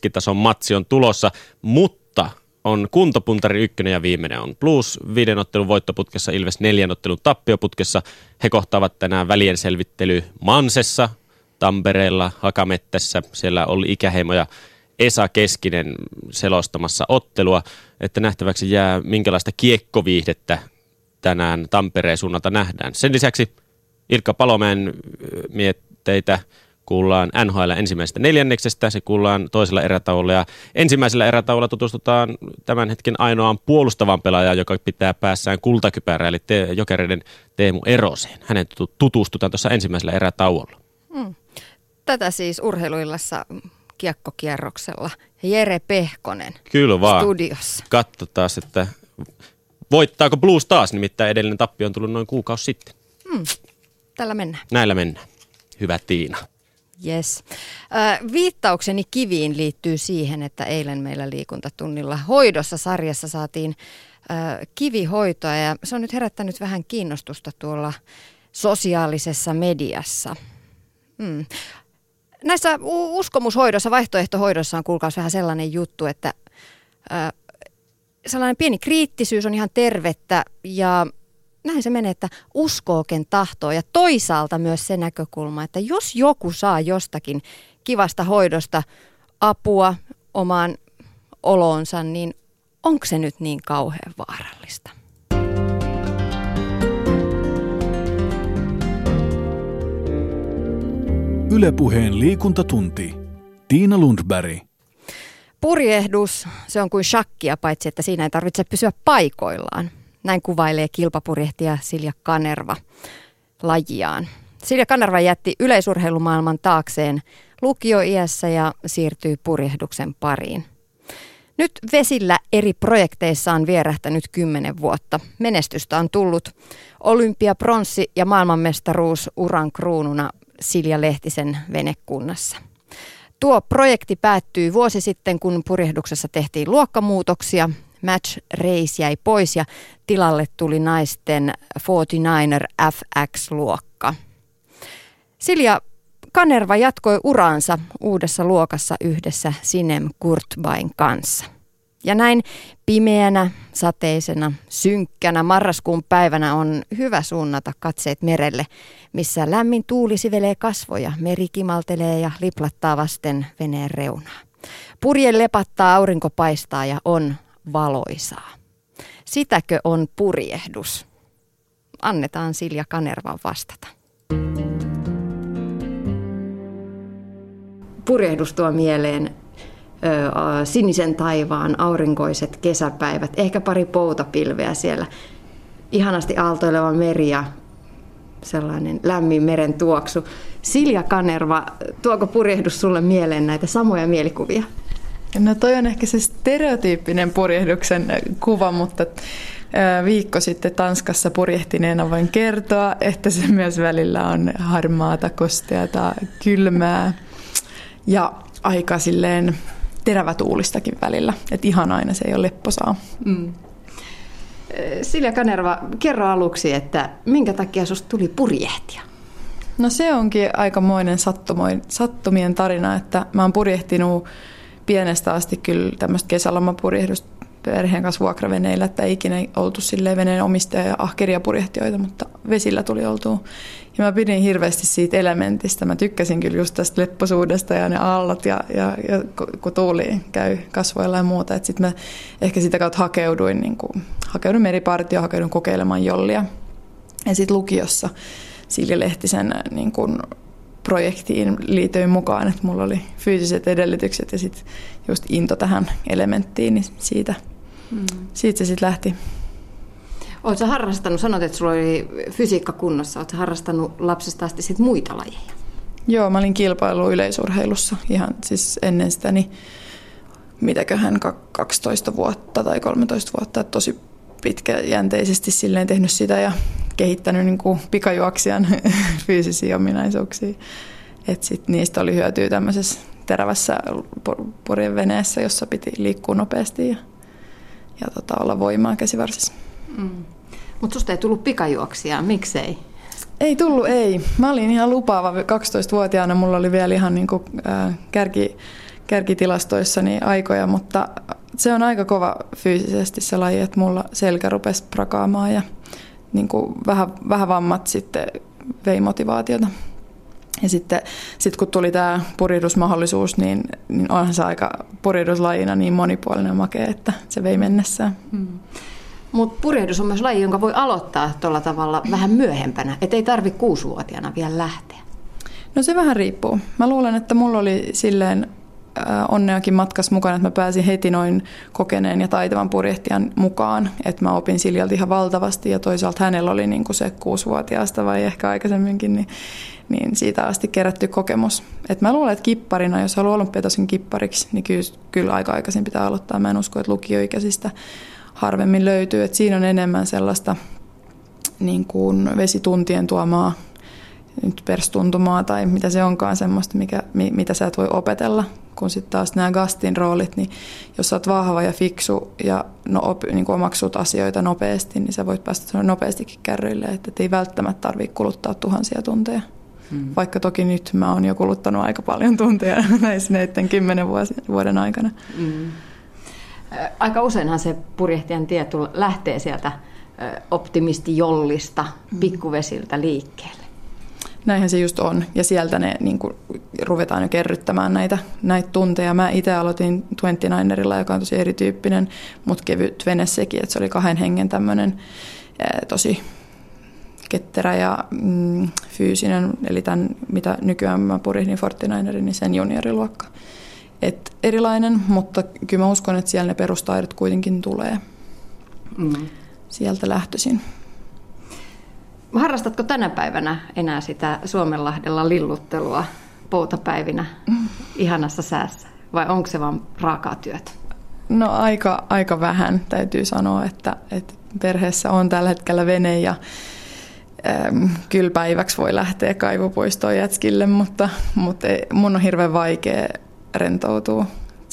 keskitason matsi on tulossa, mutta on kuntopuntari ykkönen ja viimeinen on Blues viiden ottelun voittoputkessa, Ilves neljän ottelun tappioputkessa. He kohtaavat tänään välien selvittely Mansessa, Tampereella, Hakamettässä. Siellä oli ikäheimo ja Esa Keskinen selostamassa ottelua, että nähtäväksi jää minkälaista kiekkoviihdettä tänään Tampereen suunnalta nähdään. Sen lisäksi Ilkka Palomäen mietteitä kuullaan NHL ensimmäisestä neljänneksestä, se kuullaan toisella erätaululla ja ensimmäisellä erätaululla tutustutaan tämän hetken ainoaan puolustavan pelaajaan, joka pitää päässään kultakypärää, eli te- jokereiden Teemu Eroseen. Hänen tutustutaan tuossa ensimmäisellä erätaululla. Hmm. Tätä siis urheiluillassa kiekkokierroksella. Jere Pehkonen Kyllä vaan. studiossa. Katsotaan, että voittaako Blues taas, nimittäin edellinen tappio on tullut noin kuukausi sitten. Hmm. Tällä mennään. Näillä mennään. Hyvä Tiina. Yes. Viittaukseni kiviin liittyy siihen, että eilen meillä liikuntatunnilla hoidossa sarjassa saatiin kivihoitoa ja se on nyt herättänyt vähän kiinnostusta tuolla sosiaalisessa mediassa. Hmm. Näissä uskomushoidossa, vaihtoehtohoidossa on kuulkaus vähän sellainen juttu, että sellainen pieni kriittisyys on ihan tervettä ja näin se menee, että uskooken tahtoo ja toisaalta myös se näkökulma, että jos joku saa jostakin kivasta hoidosta apua omaan oloonsa, niin onko se nyt niin kauhean vaarallista? Ylepuheen liikuntatunti. Tiina Lundberg. Purjehdus, se on kuin shakkia, paitsi että siinä ei tarvitse pysyä paikoillaan. Näin kuvailee kilpapurjehtija Silja Kanerva lajiaan. Silja Kanerva jätti yleisurheilumaailman taakseen lukioiässä ja siirtyi purjehduksen pariin. Nyt vesillä eri projekteissa on vierähtänyt kymmenen vuotta. Menestystä on tullut olympia, pronssi ja maailmanmestaruus uran kruununa Silja Lehtisen venekunnassa. Tuo projekti päättyi vuosi sitten, kun purjehduksessa tehtiin luokkamuutoksia Match Race jäi pois ja tilalle tuli naisten 49er FX-luokka. Silja Kanerva jatkoi uraansa uudessa luokassa yhdessä Sinem Kurtbain kanssa. Ja näin pimeänä, sateisena, synkkänä marraskuun päivänä on hyvä suunnata katseet merelle, missä lämmin tuuli sivelee kasvoja, meri kimaltelee ja liplattaa vasten veneen reunaa. Purje lepattaa, aurinko paistaa ja on valoisaa. Sitäkö on purjehdus? Annetaan Silja Kanervan vastata. Purjehdus tuo mieleen sinisen taivaan, aurinkoiset kesäpäivät, ehkä pari poutapilveä siellä. Ihanasti aaltoileva meri ja sellainen lämmin meren tuoksu. Silja Kanerva, tuoko purjehdus sulle mieleen näitä samoja mielikuvia? No toi on ehkä se stereotyyppinen purjehduksen kuva, mutta viikko sitten Tanskassa purjehtineena voin kertoa, että se myös välillä on harmaata, kosteata, kylmää ja aika silleen terävätuulistakin välillä. Että ihan aina se ei ole lepposaa. Mm. Silja Kanerva, kerro aluksi, että minkä takia sinusta tuli purjehtia? No se onkin aikamoinen sattumien tarina, että mä oon purjehtinut pienestä asti kyllä tämmöistä kesälomapurjehdusta perheen kanssa vuokraveneillä, että ei ikinä oltu silleen veneen omistaja ja ahkeria purjehtijoita, mutta vesillä tuli oltua. Ja mä pidin hirveästi siitä elementistä. Mä tykkäsin kyllä just tästä lepposuudesta ja ne aallot ja, ja, ja kun tuuli käy kasvoilla ja muuta. Sitten mä ehkä sitä kautta hakeuduin, niin kuin, hakeuduin meripartioon, hakeuduin kokeilemaan jollia. Ja sitten lukiossa Silja Lehtisen niin kuin, projektiin liityin mukaan, että mulla oli fyysiset edellytykset ja sitten just into tähän elementtiin, niin siitä, mm. siitä se sitten lähti. Oletko harrastanut, sanot, että sulla oli fysiikka kunnossa, oletko harrastanut lapsesta asti sit muita lajeja? Joo, mä olin kilpailu yleisurheilussa ihan siis ennen sitä, niin mitäköhän 12 vuotta tai 13 vuotta, että tosi pitkäjänteisesti silleen tehnyt sitä ja kehittänyt niin kuin pikajuoksijan fyysisiä ominaisuuksia. Et sit niistä oli hyötyä tämmöisessä terävässä purjeveneessä, jossa piti liikkua nopeasti ja, ja tota, olla voimaa käsivarsissa. Mm. Mutta susta ei tullut pikajuoksia, miksei? Ei tullut, ei. Mä olin ihan lupaava 12-vuotiaana. Mulla oli vielä ihan niin kuin, äh, kärki, kärkitilastoissani aikoja, mutta se on aika kova fyysisesti se laji, että mulla selkä rupesi prakaamaan ja niin kuin vähän, vähän vammat sitten vei motivaatiota. Ja sitten sit kun tuli tämä purjehdusmahdollisuus, niin, niin onhan se aika purjehduslajina niin monipuolinen ja makea, että se vei mennessään. Hmm. Mutta purjehdus on myös laji, jonka voi aloittaa tuolla tavalla vähän myöhempänä, että ei tarvitse kuusivuotiaana vielä lähteä. No se vähän riippuu. Mä luulen, että mulla oli silleen onneakin matkas mukana, että mä pääsin heti noin kokeneen ja taitavan purjehtijan mukaan. Että mä opin Siljalta ihan valtavasti ja toisaalta hänellä oli niin kuin se kuusivuotiaasta vai ehkä aikaisemminkin, niin, niin siitä asti kerätty kokemus. Et mä luulen, että kipparina, jos haluaa olympiatason kippariksi, niin kyllä, kyllä aika aikaisin pitää aloittaa. Mä en usko, että lukioikäisistä harvemmin löytyy. Et siinä on enemmän sellaista niin kuin vesituntien tuomaa nyt perstuntumaa tai mitä se onkaan semmoista, mikä, mitä sä et voi opetella. Kun sitten taas nämä Gastin roolit, niin jos sä oot vahva ja fiksu ja no, op, niin omaksut asioita nopeasti, niin sä voit päästä nopeastikin kärryille, että ei välttämättä tarvitse kuluttaa tuhansia tunteja. Hmm. Vaikka toki nyt mä oon jo kuluttanut aika paljon tunteja näissä näiden kymmenen vuoden aikana. Hmm. Aika useinhan se purjehtijan tie lähtee sieltä optimistijollista mm. pikkuvesiltä liikkeelle. Näinhän se just on. Ja sieltä ne niin kuin, ruvetaan jo kerryttämään näitä, näitä tunteja. Mä itse aloitin 29erilla, joka on tosi erityyppinen, mutta kevyt vene sekin. Että se oli kahden hengen tämmöinen tosi ketterä ja mm, fyysinen. Eli tämän, mitä nykyään mä purihdin Fortinainerin, niin sen junioriluokka. Et erilainen, mutta kyllä mä uskon, että siellä ne perustaidot kuitenkin tulee mm. sieltä lähtöisin. Harrastatko tänä päivänä enää sitä Suomenlahdella lilluttelua poutapäivinä ihanassa säässä vai onko se vain raakaa työtä? No aika, aika vähän täytyy sanoa, että, että perheessä on tällä hetkellä vene ja äm, kyllä päiväksi voi lähteä kaivopuistoon jätskille, mutta, mutta ei, mun on hirveän vaikea rentoutua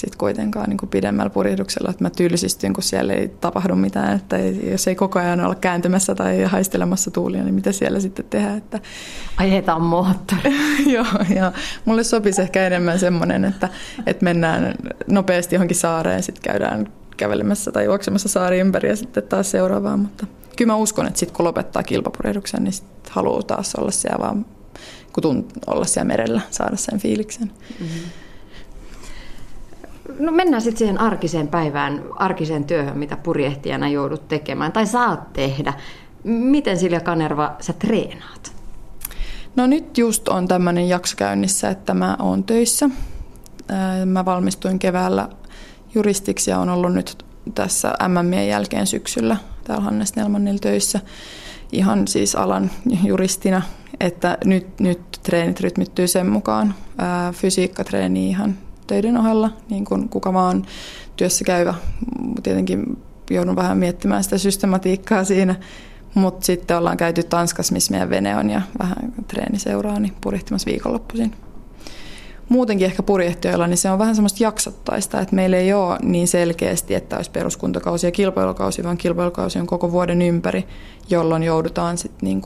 sitten kuitenkaan niin kuin pidemmällä purjehduksella, että mä tylsistyn, kun siellä ei tapahdu mitään, että jos ei koko ajan olla kääntymässä tai haistelemassa tuulia, niin mitä siellä sitten tehdään. Että... Ajetaan moottori. Joo, ja mulle sopisi ehkä enemmän semmoinen, että, että mennään nopeasti johonkin saareen, sitten käydään kävelemässä tai juoksemassa saari ympäri ja sitten taas seuraavaan, mutta kyllä mä uskon, että sitten kun lopettaa kilpapurjehduksen, niin sitten haluaa taas olla siellä vaan, kun olla siellä merellä, saada sen fiiliksen. Mm-hmm. No mennään sitten siihen arkiseen päivään, arkiseen työhön, mitä purjehtijana joudut tekemään tai saat tehdä. Miten Silja Kanerva sä treenaat? No nyt just on tämmöinen jakso käynnissä, että mä oon töissä. Mä valmistuin keväällä juristiksi ja on ollut nyt tässä MMien jälkeen syksyllä täällä Hannes Nelmannilla töissä ihan siis alan juristina, että nyt, nyt treenit rytmittyy sen mukaan. Fysiikkatreeni ihan töiden ohella, niin kuin kuka vaan työssä käyvä. Tietenkin joudun vähän miettimään sitä systematiikkaa siinä, mutta sitten ollaan käyty Tanskassa, missä meidän vene on ja vähän seuraa, niin purjehtimassa viikonloppuisin. Muutenkin ehkä purjehtijoilla, niin se on vähän semmoista jaksottaista, että meillä ei ole niin selkeästi, että olisi peruskuntokausi ja kilpailukausi, vaan kilpailukausi on koko vuoden ympäri, jolloin joudutaan sitten niin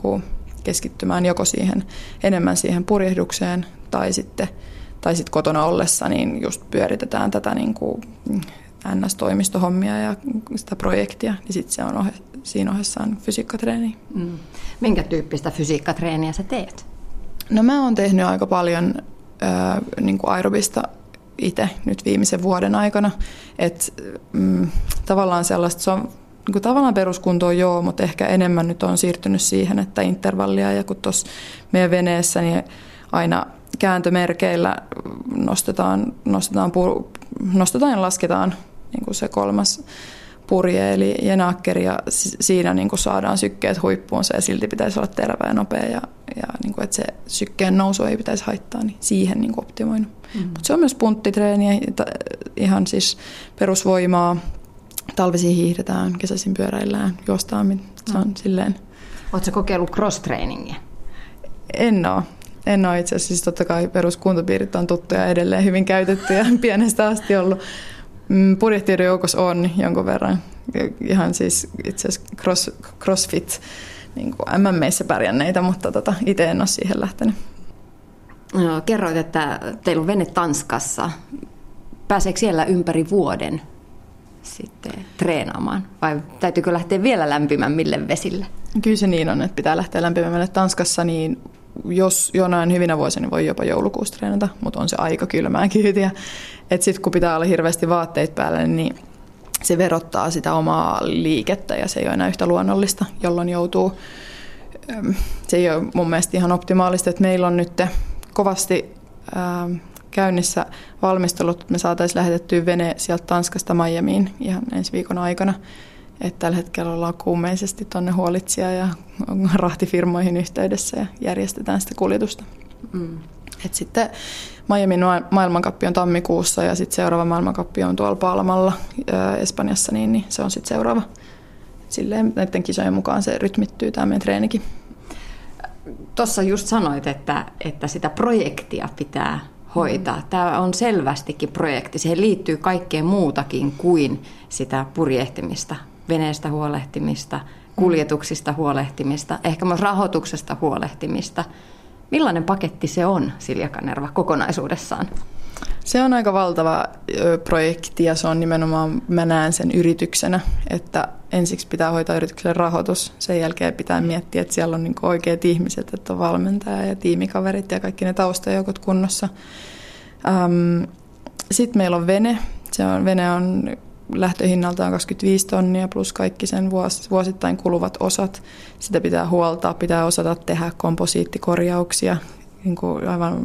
keskittymään joko siihen enemmän siihen purjehdukseen tai sitten tai sitten kotona ollessa, niin just pyöritetään tätä niin kuin NS-toimistohommia ja sitä projektia, niin sitten se on ohe, siinä ohessa on fysiikkatreeni. Mm. Minkä tyyppistä fysiikkatreeniä sä teet? No mä oon tehnyt aika paljon äh, niin kuin aerobista itse nyt viimeisen vuoden aikana. Et, mm, tavallaan sellaista, se on niin kuin tavallaan peruskuntoa joo, mutta ehkä enemmän nyt on siirtynyt siihen, että intervallia ja kun tuossa meidän veneessä, niin aina kääntömerkeillä nostetaan, nostetaan, pur, nostetaan ja lasketaan niin kuin se kolmas purje, eli jenakkeri, ja siinä niin kuin saadaan sykkeet huippuunsa ja silti pitäisi olla terve ja nopea, ja, ja niin kuin, että se sykkeen nousu ei pitäisi haittaa, niin siihen niin kuin optimoinut. Mm. Mutta se on myös punttitreeniä, ihan siis perusvoimaa, talvisin hiihdetään, kesäisin pyöräillään, juostaan, se on mm. silleen. Oletko kokeillut cross-trainingia? En ole. En ole itse asiassa, siis totta kai peruskuntopiirit on tuttuja edelleen hyvin käytettyjä pienestä asti ollut. Mm, Purjehtijoiden joukossa on jonkun verran ihan siis itse asiassa cross, crossfit niin kuin MMEissä pärjänneitä, mutta tota, itse en ole siihen lähtenyt. No, kerroit, että teillä on vene Tanskassa. pääseekö siellä ympäri vuoden sitten treenaamaan? Vai täytyykö lähteä vielä lämpimämmille vesille? Kyllä se niin on, että pitää lähteä lämpimämmälle. Tanskassa niin jos jonain hyvinä vuosina niin voi jopa joulukuussa treenata, mutta on se aika kylmää kyytiä. Että sitten kun pitää olla hirveästi vaatteet päällä, niin se verottaa sitä omaa liikettä ja se ei ole enää yhtä luonnollista, jolloin joutuu, se ei ole mun mielestä ihan optimaalista, että meillä on nyt kovasti käynnissä valmistelut, että me saataisiin lähetettyä vene sieltä Tanskasta Miamiin ihan ensi viikon aikana. Että tällä hetkellä ollaan kuumeisesti tuonne huolitsija ja rahtifirmoihin yhteydessä ja järjestetään sitä kuljetusta. Mm. Et sitten Miamin maailmankappi on tammikuussa ja sitten seuraava maailmankappi on tuolla Palmalla Espanjassa, niin, niin se on sitten seuraava. Silleen näiden kisojen mukaan se rytmittyy tämä meidän treenikin. Tuossa just sanoit, että, että sitä projektia pitää hoitaa. Mm. Tämä on selvästikin projekti. Siihen liittyy kaikkeen muutakin kuin sitä purjehtimista, veneestä huolehtimista, kuljetuksista huolehtimista, ehkä myös rahoituksesta huolehtimista. Millainen paketti se on, Silja Kanerva, kokonaisuudessaan? Se on aika valtava projekti ja se on nimenomaan, mä näen sen yrityksenä, että ensiksi pitää hoitaa yrityksen rahoitus, sen jälkeen pitää miettiä, että siellä on niin oikeat ihmiset, että on valmentaja ja tiimikaverit ja kaikki ne taustajoukot kunnossa. Sitten meillä on vene, se on, vene on lähtöhinnaltaan 25 tonnia plus kaikki sen vuosittain kuluvat osat. Sitä pitää huoltaa, pitää osata tehdä komposiittikorjauksia, niin kuin aivan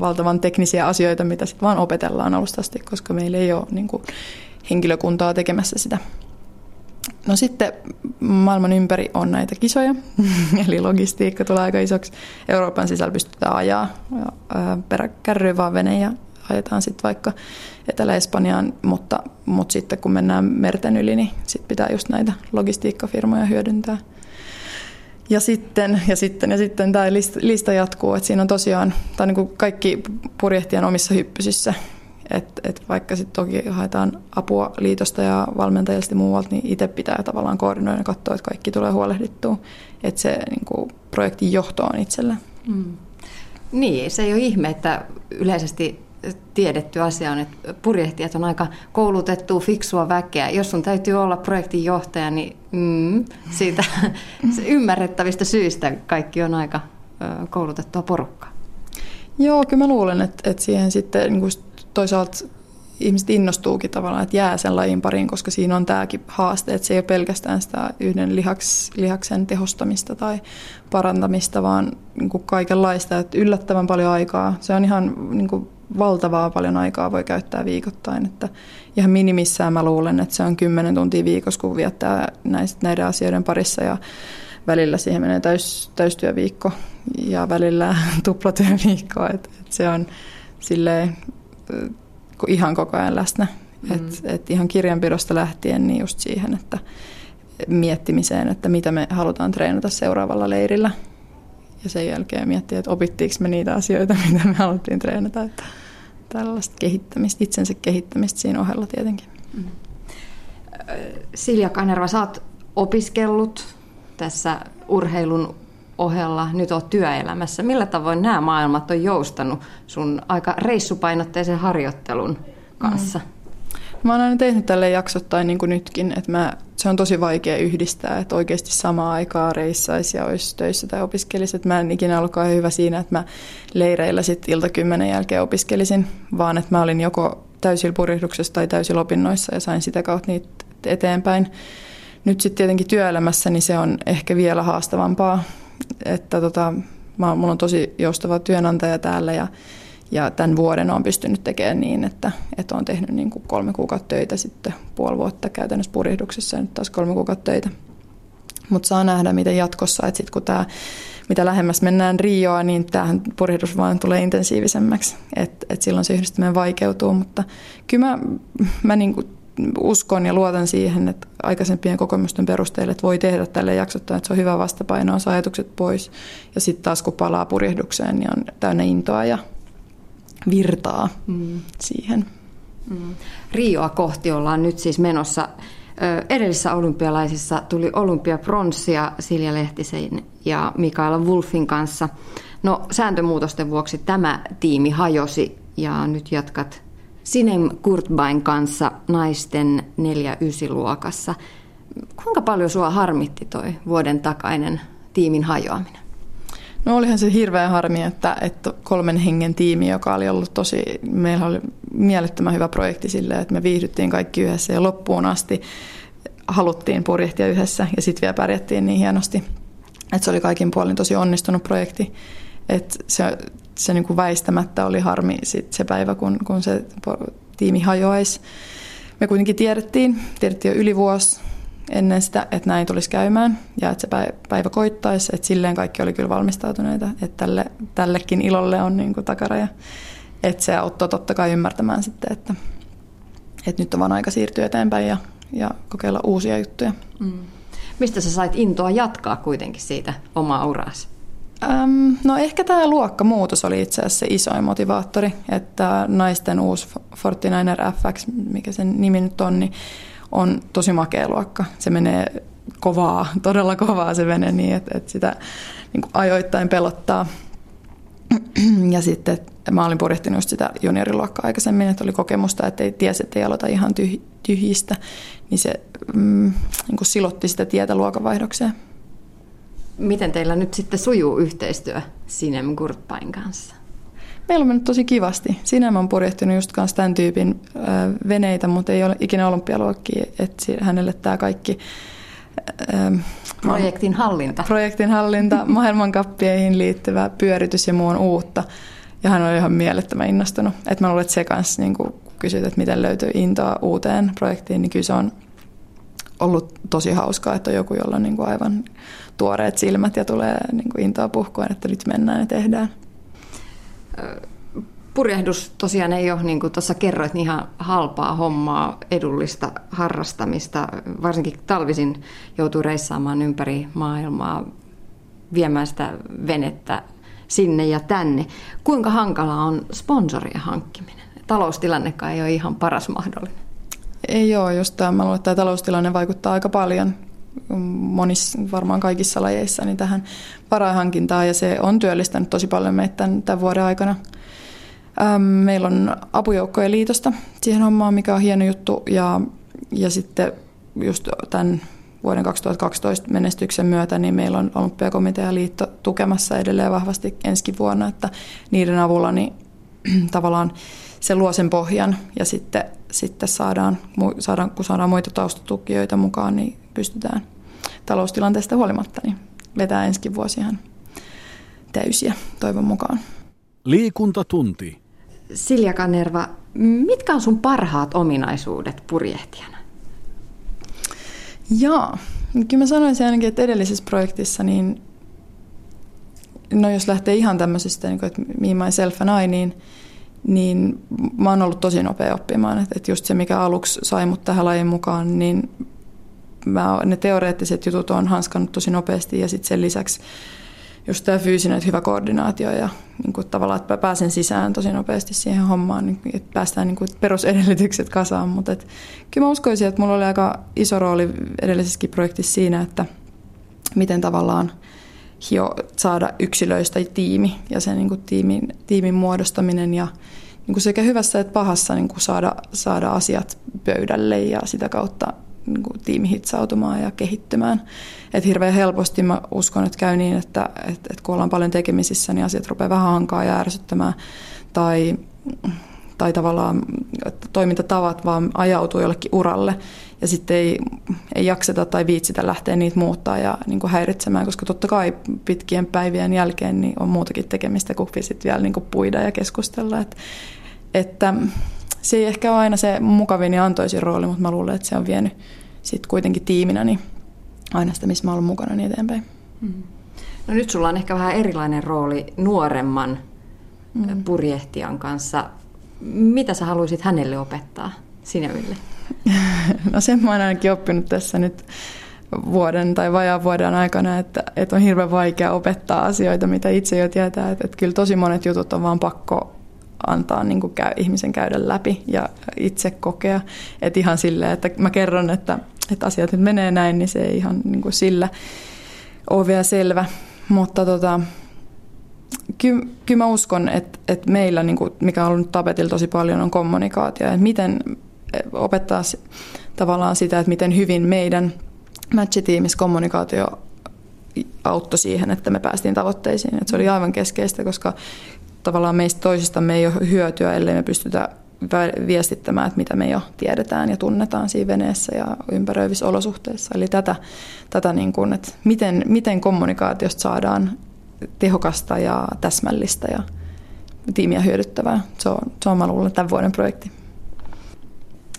valtavan teknisiä asioita, mitä sitten vaan opetellaan alusta asti, koska meillä ei ole niin kuin henkilökuntaa tekemässä sitä. No sitten maailman ympäri on näitä kisoja, eli logistiikka tulee aika isoksi. Euroopan sisällä pystytään ajaa peräkärryä vaan vene ja ajetaan sitten vaikka Etelä-Espanjaan, mutta, mutta sitten kun mennään merten yli, niin sit pitää just näitä logistiikkafirmoja hyödyntää. Ja sitten, ja sitten, ja sitten tämä lista jatkuu, että siinä on tosiaan, on niin kuin kaikki purjehtien omissa hyppysissä, että et vaikka sitten toki haetaan apua liitosta ja valmentajista muualta, niin itse pitää tavallaan koordinoida ja katsoa, että kaikki tulee huolehdittua. Että se niin kuin, projektin johto on itsellä. Mm. Niin, se ei ole ihme, että yleisesti tiedetty asia on, että purjehtijat on aika koulutettua, fiksua väkeä. Jos sun täytyy olla projektin johtaja, niin mm, siitä ymmärrettävistä syistä kaikki on aika koulutettua porukkaa. Joo, kyllä mä luulen, että, että siihen sitten niin toisaalta ihmiset innostuukin tavallaan, että jää sen lajin pariin, koska siinä on tämäkin haaste, että se ei ole pelkästään sitä yhden lihaks, lihaksen tehostamista tai parantamista, vaan niin kuin kaikenlaista, että yllättävän paljon aikaa. Se on ihan niin kuin valtavaa paljon aikaa voi käyttää viikoittain, että ihan minimissään mä luulen, että se on 10 tuntia viikossa, kun viettää näiden asioiden parissa ja välillä siihen menee täys, täystyöviikko ja välillä tuplatyöviikko, että, että se on silleen ihan koko ajan läsnä. Mm. Et, et ihan kirjanpidosta lähtien niin just siihen, että miettimiseen, että mitä me halutaan treenata seuraavalla leirillä. Ja sen jälkeen miettiä, että opittiinko me niitä asioita, mitä me haluttiin treenata. Että tällaista kehittämistä, itsensä kehittämistä siinä ohella tietenkin. Mm. Silja Kanerva, sä oot opiskellut tässä urheilun ohella, nyt oot työelämässä. Millä tavoin nämä maailmat on joustanut sun aika reissupainotteisen harjoittelun kanssa? Mm. Mä oon aina tehnyt tälle jaksottain niin kuin nytkin, että mä, se on tosi vaikea yhdistää, että oikeasti samaa aikaa reissaisi ja olisi töissä tai opiskelisi. Että mä en ikinä ollutkaan hyvä siinä, että mä leireillä sitten ilta kymmenen jälkeen opiskelisin, vaan että mä olin joko täysillä purjehduksessa tai täysillä opinnoissa ja sain sitä kautta niitä eteenpäin. Nyt sitten tietenkin työelämässä niin se on ehkä vielä haastavampaa, että tota, mä, mulla on tosi joustava työnantaja täällä ja ja tämän vuoden on pystynyt tekemään niin, että, että on tehnyt niin kuin kolme kuukautta töitä sitten puoli vuotta käytännössä purjehduksessa ja nyt taas kolme kuukautta töitä. Mutta saa nähdä, miten jatkossa, että sitten kun tämä, mitä lähemmäs mennään Rioa, niin tämähän purjehdus vaan tulee intensiivisemmäksi, että et silloin se yhdistyminen vaikeutuu, mutta kyllä mä, mä niin kuin uskon ja luotan siihen, että aikaisempien kokemusten perusteella, että voi tehdä tälle jaksottaa, että se on hyvä vastapaino, saa ajatukset pois. Ja sitten taas kun palaa purjehdukseen, niin on täynnä intoa ja virtaa mm. siihen. Mm. Rioa kohti ollaan nyt siis menossa. Edellisessä olympialaisissa tuli olympiapronssia Silja Lehtisen ja Mikaela Wolfin kanssa. No sääntömuutosten vuoksi tämä tiimi hajosi ja nyt jatkat Sinem Kurtbain kanssa naisten 4-9 luokassa. Kuinka paljon sua harmitti toi vuoden takainen tiimin hajoaminen? No olihan se hirveä harmi, että, että kolmen hengen tiimi, joka oli ollut tosi, meillä oli mielettömän hyvä projekti sille, että me viihdyttiin kaikki yhdessä ja loppuun asti haluttiin purjehtia yhdessä ja sitten vielä pärjättiin niin hienosti. Että se oli kaikin puolin tosi onnistunut projekti. Että se, se niin kuin väistämättä oli harmi sit se päivä, kun, kun se tiimi hajoaisi. Me kuitenkin tiedettiin, tiedettiin jo yli vuosi ennen sitä, että näin tulisi käymään ja että se päivä koittaisi. Että silleen kaikki oli kyllä valmistautuneita, että tälle, tällekin ilolle on niin kuin takaraja. Että se auttoi totta kai ymmärtämään sitten, että, että nyt on vaan aika siirtyä eteenpäin ja, ja kokeilla uusia juttuja. Mm. Mistä sä sait intoa jatkaa kuitenkin siitä omaa uraasi? Öm, no ehkä tämä luokkamuutos oli itse asiassa se isoin motivaattori, että naisten uusi Fortinainer FX, mikä sen nimi nyt on, niin on tosi makea luokka. Se menee kovaa, todella kovaa se menee niin, että, että sitä niin kuin ajoittain pelottaa. Ja sitten mä olin purjehtinut sitä junioriluokkaa aikaisemmin, että oli kokemusta, että ei tiesi, että ei aloita ihan tyhjistä, niin se mm, niin kuin silotti sitä tietä luokanvaihdokseen. Miten teillä nyt sitten sujuu yhteistyö Sinem Gurtpain kanssa? Meillä on mennyt tosi kivasti. Sinä on purjehtinut just kanssa tämän tyypin veneitä, mutta ei ole ikinä olympialuokkia, että hänelle tämä kaikki Projektin hallinta. Projektin hallinta, maailmankappeihin liittyvä pyöritys ja muu on uutta. Ja hän oli ihan mielettömän innostunut. Et mä luulen, että se kanssa, niin kun kysyt, että miten löytyy intoa uuteen projektiin, niin kyllä se on ollut tosi hauskaa, että on joku, jolla on niin aivan tuoreet silmät ja tulee niin intoa puhkoon, että nyt mennään ja tehdään. Purjehdus tosiaan ei ole, niin kuin tuossa kerroit, niin ihan halpaa hommaa, edullista harrastamista. Varsinkin talvisin joutuu reissaamaan ympäri maailmaa, viemään sitä venettä sinne ja tänne. Kuinka hankala on sponsorien hankkiminen? Taloustilannekaan ei ole ihan paras mahdollinen. Ei ole, just tämä, mä luulen, että tämä taloustilanne vaikuttaa aika paljon monissa, varmaan kaikissa lajeissa niin tähän varainhankintaan ja se on työllistänyt tosi paljon meitä tämän, tämän vuoden aikana. meillä on apujoukkojen liitosta siihen hommaan, mikä on hieno juttu ja, ja sitten just tämän vuoden 2012 menestyksen myötä, niin meillä on olympiakomitea ja liitto tukemassa edelleen vahvasti ensi vuonna, että niiden avulla niin tavallaan se luo sen pohjan ja sitten, sitten saadaan, saadaan, kun saadaan muita taustatukijoita mukaan, niin pystytään taloustilanteesta huolimatta niin vetää ensi vuosi ihan täysiä toivon mukaan. Liikuntatunti. Silja Kanerva, mitkä on sun parhaat ominaisuudet purjehtijana? Joo, kyllä mä sanoisin ainakin, että edellisessä projektissa, niin no jos lähtee ihan tämmöisestä, niin kuin, että me myself and I, niin, niin mä oon ollut tosi nopea oppimaan. Että, että just se, mikä aluksi sai mut tähän lajin mukaan, niin mä, ne teoreettiset jutut on hanskannut tosi nopeasti ja sitten sen lisäksi just tämä fyysinen, että hyvä koordinaatio ja niin kuin tavallaan, että pääsen sisään tosi nopeasti siihen hommaan, niin että päästään niin kuin perusedellytykset kasaan. Mutta et, kyllä mä uskoisin, että mulla oli aika iso rooli edellisessäkin projektissa siinä, että miten tavallaan hio, saada yksilöistä tiimi ja sen niin kuin tiimin, tiimin muodostaminen ja niin kuin sekä hyvässä että pahassa niin kuin saada, saada asiat pöydälle ja sitä kautta niin kuin tiimi hitsautumaan ja kehittymään. Et hirveän helposti mä uskon, että käy niin, että, että, että kun ollaan paljon tekemisissä, niin asiat rupeaa vähän hankaa ja ärsyttämään. Tai, tai tavallaan että toimintatavat vaan ajautuu jollekin uralle ja sitten ei, ei jakseta tai viitsitä lähteä niitä muuttaa ja niin kuin häiritsemään, koska totta kai pitkien päivien jälkeen niin on muutakin tekemistä kuin sitten vielä niin kuin puida ja keskustella. Et, että se ei ehkä ole aina se mukavin ja antoisin rooli, mutta mä luulen, että se on vienyt sitten kuitenkin tiiminä niin aina sitä, missä mä olen mukana niin eteenpäin. Mm. No nyt sulla on ehkä vähän erilainen rooli nuoremman mm. purjehtijan kanssa. Mitä sä haluaisit hänelle opettaa Sineville? no sen mä oon ainakin oppinut tässä nyt vuoden tai vajaan vuoden aikana, että, että on hirveän vaikea opettaa asioita, mitä itse jo tietää. Että, että kyllä tosi monet jutut on vaan pakko antaa niin kuin käy, ihmisen käydä läpi ja itse kokea. Että ihan silleen, että mä kerron, että, että asiat nyt menee näin, niin se ei ihan niin kuin sillä ole vielä selvä. Mutta tota, kyllä, kyllä mä uskon, että, että meillä, niin kuin, mikä on ollut tapetilla tosi paljon, on kommunikaatio. Että miten opettaa tavallaan sitä, että miten hyvin meidän matchitiimissä kommunikaatio auttoi siihen, että me päästiin tavoitteisiin. Että se oli aivan keskeistä, koska tavallaan meistä toisistamme ei ole hyötyä, ellei me pystytä viestittämään, että mitä me jo tiedetään ja tunnetaan siinä veneessä ja ympäröivissä olosuhteissa. Eli tätä, tätä niin kuin, että miten, miten kommunikaatiosta saadaan tehokasta ja täsmällistä ja tiimiä hyödyttävää. Se on, se on mä luulen, tämän vuoden projekti.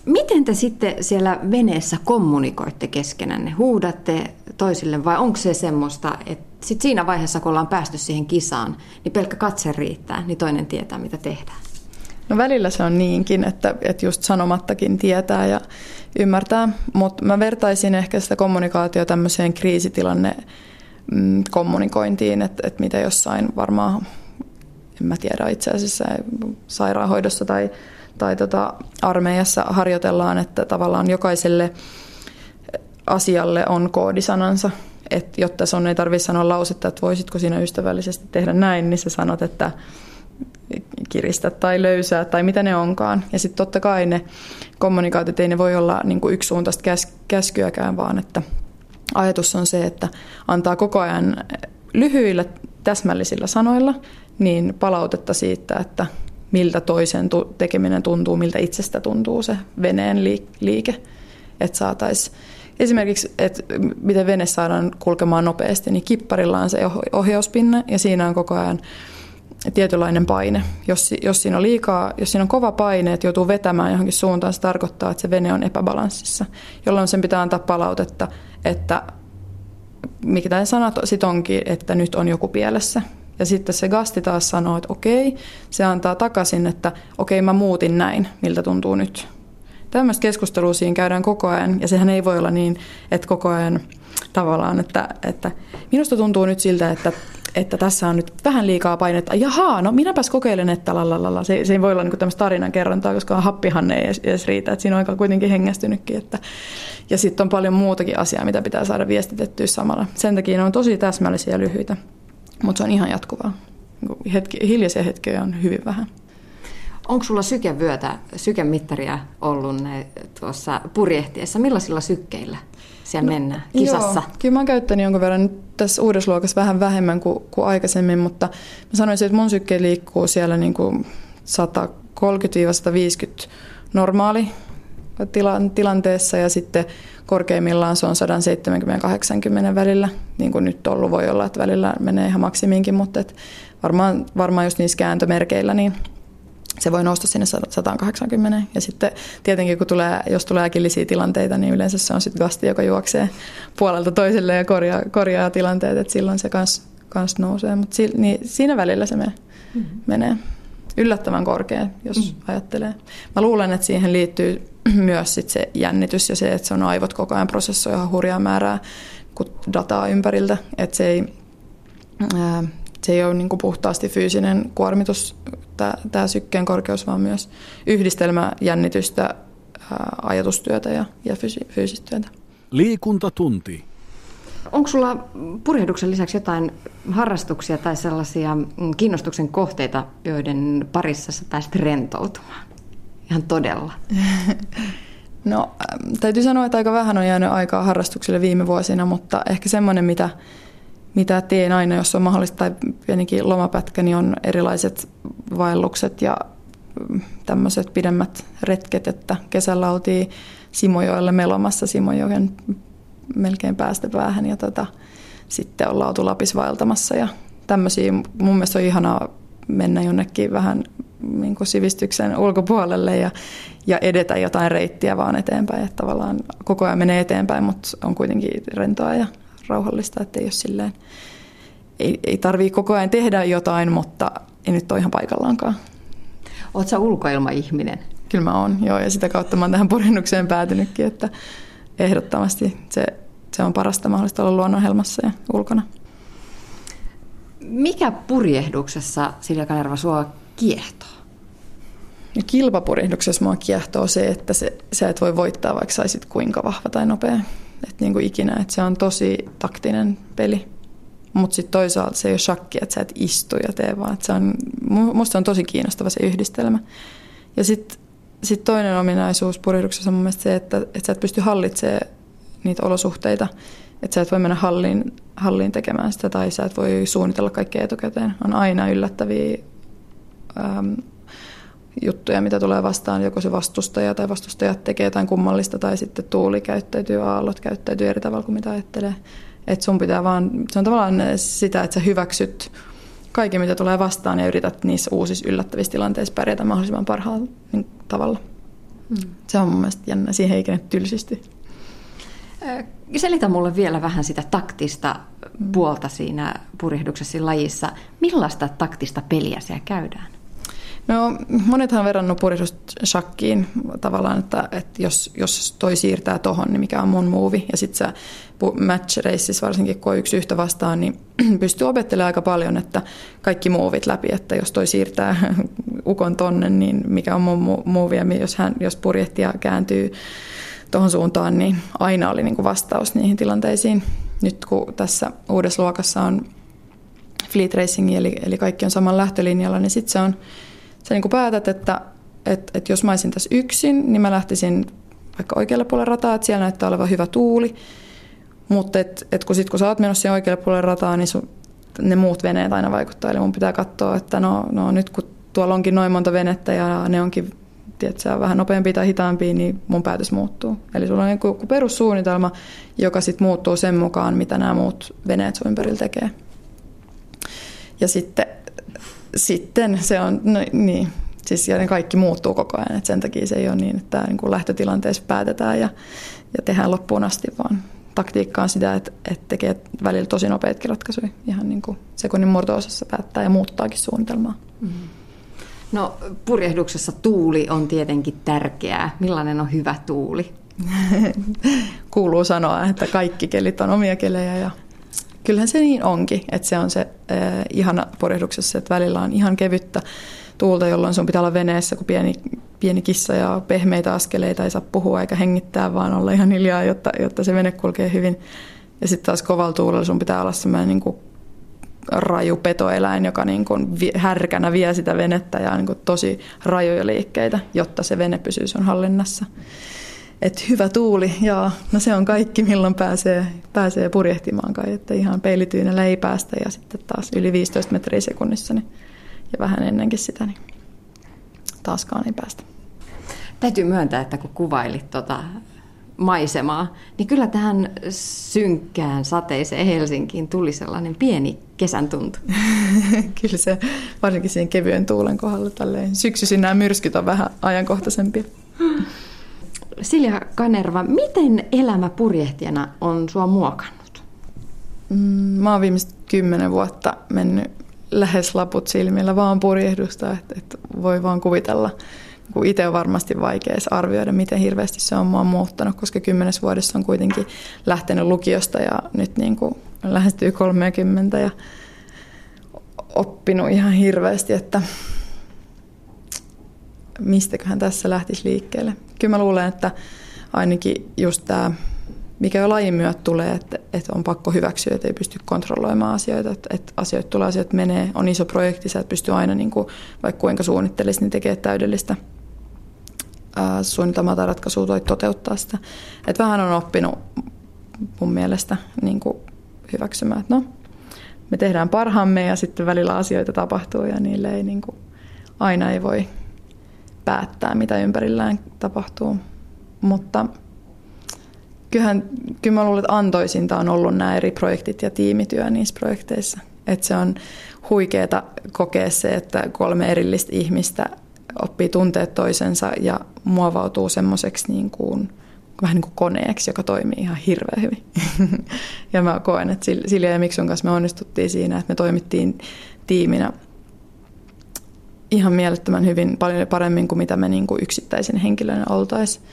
Miten te sitten siellä veneessä kommunikoitte keskenänne? Huudatte toisille vai onko se semmoista, että sit siinä vaiheessa, kun ollaan päästy siihen kisaan, niin pelkkä katse riittää, niin toinen tietää, mitä tehdään? No välillä se on niinkin, että, että just sanomattakin tietää ja ymmärtää, mutta mä vertaisin ehkä sitä kommunikaatio tämmöiseen kriisitilanne mm, kommunikointiin, että, että mitä jossain varmaan, en mä tiedä itse asiassa, sairaanhoidossa tai, tai tota armeijassa harjoitellaan, että tavallaan jokaiselle asialle on koodisanansa, että jotta sun ei tarvitse sanoa lausetta, että voisitko sinä ystävällisesti tehdä näin, niin sä sanot, että kiristä tai löysää tai mitä ne onkaan. Ja sitten totta kai ne kommunikaatiot ei ne voi olla niin yksisuuntaista käs- käskyäkään, vaan että ajatus on se, että antaa koko ajan lyhyillä täsmällisillä sanoilla niin palautetta siitä, että miltä toisen tekeminen tuntuu, miltä itsestä tuntuu se veneen liike. Että saataisiin esimerkiksi, että miten vene saadaan kulkemaan nopeasti, niin kipparilla on se ohjauspinna ja siinä on koko ajan tietynlainen paine. Jos, jos siinä on liikaa, jos siinä on kova paine, että joutuu vetämään johonkin suuntaan, se tarkoittaa, että se vene on epäbalanssissa, jolloin sen pitää antaa palautetta, että mikä tämä sana sitten onkin, että nyt on joku pielessä. Ja sitten se gasti taas sanoo, että okei, se antaa takaisin, että okei, mä muutin näin, miltä tuntuu nyt. Tämmöistä keskustelua siinä käydään koko ajan, ja sehän ei voi olla niin, että koko ajan tavallaan, että, että minusta tuntuu nyt siltä, että että tässä on nyt vähän liikaa painetta. Jahaa, no minäpäs kokeilen, että lalalala. Se, se ei voi olla niin tämmöistä tarinan kerrontaa, koska happihan ei edes, edes riitä. Että siinä on aika kuitenkin hengästynytkin. Että, ja sitten on paljon muutakin asiaa, mitä pitää saada viestitettyä samalla. Sen takia ne on tosi täsmällisiä ja lyhyitä, mutta se on ihan jatkuvaa. Niin hetki, hiljaisia hetkiä on hyvin vähän. Onko sulla sykevyötä, sykemittaria ollut tuossa purjehtiessa? Millaisilla sykkeillä siellä no, mennään kisassa? Joo, kyllä mä oon käyttänyt jonkun verran nyt tässä uudessa luokassa vähän vähemmän kuin, kuin aikaisemmin, mutta mä sanoisin, että mun sykke liikkuu siellä niin kuin 130-150 normaali tilanteessa ja sitten korkeimmillaan se on 170-80 välillä, niin kuin nyt ollut voi olla, että välillä menee ihan maksimiinkin, mutta et varmaan, varmaan just niissä kääntömerkeillä, niin se voi nousta sinne 180. Ja sitten tietenkin, kun tulee, jos tulee äkillisiä tilanteita, niin yleensä se on sitten gasti, joka juoksee puolelta toiselle ja korjaa, korjaa tilanteet, että silloin se kans, kans nousee. Mutta si, niin siinä välillä se menee. Mm-hmm. menee. Yllättävän korkea, jos mm-hmm. ajattelee. Mä luulen, että siihen liittyy myös sit se jännitys ja se, että se on aivot koko ajan prosessoi ihan hurjaa määrää dataa ympäriltä. Että se ei, ää, se ei ole niin puhtaasti fyysinen kuormitus, tämä sykkeen korkeus, vaan myös yhdistelmä jännitystä, ajatustyötä ja, ja fysi, fyysistä työtä. Liikuntatunti. Onko sulla purjehduksen lisäksi jotain harrastuksia tai sellaisia mm, kiinnostuksen kohteita, joiden parissa sä pääsit rentoutumaan? Ihan todella. No, täytyy sanoa, että aika vähän on jäänyt aikaa harrastuksille viime vuosina, mutta ehkä semmoinen, mitä mitä teen aina, jos on mahdollista, tai pienikin lomapätkä, niin on erilaiset vaellukset ja mm, tämmöiset pidemmät retket, että kesällä oltiin Simojoelle melomassa Simojoen melkein päästä päähän ja tota, sitten ollaan oltu Lapis vaeltamassa ja tämmöisiä. Mun mielestä on ihanaa mennä jonnekin vähän niin kuin sivistyksen ulkopuolelle ja, ja edetä jotain reittiä vaan eteenpäin. Että tavallaan koko ajan menee eteenpäin, mutta on kuitenkin rentoa ja rauhallista, että ei ole silleen, ei, ei tarvii koko ajan tehdä jotain, mutta ei nyt ole ihan paikallaankaan. Oletko ulkoilmaihminen? Kyllä mä oon, joo, ja sitä kautta mä oon tähän purjennukseen päätynytkin, että ehdottomasti se, se on parasta mahdollista olla luonnonhelmassa ja ulkona. Mikä purjehduksessa, Silja Kanerva, sua kiehtoo? Ja kilpapurjehduksessa mua kiehtoo se, että se, sä et voi voittaa, vaikka saisit kuinka vahva tai nopea että niin kuin ikinä, että se on tosi taktinen peli. mutta sitten toisaalta se ei ole shakki, että sä et istu ja tee, vaan se on, musta on tosi kiinnostava se yhdistelmä. Ja sitten sit toinen ominaisuus purjehduksessa on mun mielestä se, että, että sä et pysty hallitsemaan niitä olosuhteita. Että sä et voi mennä halliin, halliin tekemään sitä tai sä et voi suunnitella kaikkea etukäteen. On aina yllättäviä äm, juttuja, mitä tulee vastaan. Joko se vastustaja tai vastustajat tekee jotain kummallista tai sitten tuuli käyttäytyy, aallot käyttäytyy eri tavalla kuin mitä ajattelee. Että sun pitää vaan, se on tavallaan sitä, että sä hyväksyt kaiken, mitä tulee vastaan ja yrität niissä uusissa yllättävissä tilanteissa pärjätä mahdollisimman parhaalla niin, tavalla. Mm. Se on mun mielestä jännä, siihen ei tylsisti. Selitä mulle vielä vähän sitä taktista puolta siinä purjehduksessa lajissa. Millaista taktista peliä siellä käydään? No monethan on verrannut purjehdusta shakkiin tavallaan, että, että jos, jos toi siirtää tohon, niin mikä on mun muuvi. Ja sitten sä match raceissa varsinkin, kun yksi yhtä vastaan, niin pystyy opettelemaan aika paljon, että kaikki muovit läpi, että jos toi siirtää ukon tonne, niin mikä on mun muuvi. Ja jos, hän, jos purjehtija kääntyy tuohon suuntaan, niin aina oli niin kuin vastaus niihin tilanteisiin. Nyt kun tässä uudessa luokassa on fleet racing, eli, eli kaikki on saman lähtölinjalla, niin sitten se on sä niin kuin päätät, että, että, että jos mä olisin tässä yksin, niin mä lähtisin vaikka oikealle puolelle rataa, että siellä näyttää olevan hyvä tuuli. Mutta et, et kun, sit, kun sä oot menossa siihen oikealle puolelle rataa, niin sun, ne muut veneet aina vaikuttaa. Eli mun pitää katsoa, että no, no nyt kun tuolla onkin noin monta venettä ja ne onkin tiedätkö, vähän nopeampi tai hitaampi, niin mun päätös muuttuu. Eli sulla on joku perussuunnitelma, joka sitten muuttuu sen mukaan, mitä nämä muut veneet sun ympärillä tekee. Ja sitten sitten se on, no, niin, siis ja ne kaikki muuttuu koko ajan, että sen takia se ei ole niin, että niin kuin lähtötilanteessa päätetään ja, ja tehdään loppuun asti, vaan taktiikka on sitä, että, että tekee välillä tosi nopeatkin ratkaisuja. Ihan niin kuin sekunnin murto-osassa päättää ja muuttaakin suunnitelmaa. Mm-hmm. No purjehduksessa tuuli on tietenkin tärkeää. Millainen on hyvä tuuli? Kuuluu sanoa, että kaikki kelit on omia kelejä ja kyllähän se niin onkin, että se on se äh, ihana purjehduksessa, että välillä on ihan kevyttä tuulta, jolloin sun pitää olla veneessä kuin pieni, pieni kissa ja pehmeitä askeleita ei saa puhua eikä hengittää, vaan olla ihan hiljaa, jotta, jotta se vene kulkee hyvin. Ja sitten taas kovalla tuulella sun pitää olla semmoinen niin raju petoeläin, joka niin kuin härkänä vie sitä venettä ja niin kuin tosi rajoja liikkeitä, jotta se vene pysyy sun hallinnassa. Et hyvä tuuli, ja no se on kaikki, milloin pääsee, pääsee purjehtimaan kai, että ihan peilityynellä ei päästä ja sitten taas yli 15 metriä sekunnissa niin, ja vähän ennenkin sitä, niin taaskaan ei päästä. Täytyy myöntää, että kun kuvailit tuota maisemaa, niin kyllä tähän synkkään sateiseen Helsinkiin tuli sellainen pieni kesän tuntu. kyllä se, varsinkin siinä kevyen tuulen kohdalla tälleen. Syksyisin nämä myrskyt on vähän ajankohtaisempia. Silja Kanerva, miten elämä purjehtijana on sua muokannut? Mm, mä oon viimeiset kymmenen vuotta mennyt lähes laput silmillä vaan purjehdusta, että, että voi vaan kuvitella. Itse on varmasti vaikea arvioida, miten hirveästi se on mua muuttanut, koska kymmenes vuodessa on kuitenkin lähtenyt lukiosta ja nyt niin kuin lähestyy 30 ja oppinut ihan hirveästi, että mistäköhän tässä lähtisi liikkeelle. Kyllä mä luulen, että ainakin just tämä, mikä jo lajin myötä tulee, että, että on pakko hyväksyä, että ei pysty kontrolloimaan asioita, että, että asioita tulee, asiat menee, on iso projekti, sä et pysty aina, niin kuin, vaikka kuinka suunnittelisi, niin tekee täydellistä suunnitelmaa tai ratkaisua toi toteuttaa sitä. Että vähän on oppinut mun mielestä niin kuin hyväksymään, että no, me tehdään parhaamme ja sitten välillä asioita tapahtuu ja niille ei niin kuin, aina ei voi päättää, mitä ympärillään tapahtuu. Mutta kyllähän, kyllä mä luulen, että antoisinta on ollut nämä eri projektit ja tiimityö niissä projekteissa. Että se on huikeeta kokea se, että kolme erillistä ihmistä oppii tunteet toisensa ja muovautuu semmoiseksi niin kuin, vähän niin kuin koneeksi, joka toimii ihan hirveän hyvin. ja mä koen, että Silja ja Miksun kanssa me onnistuttiin siinä, että me toimittiin tiiminä ihan mielettömän hyvin, paljon paremmin kuin mitä me niin kuin yksittäisin henkilönä oltaisiin.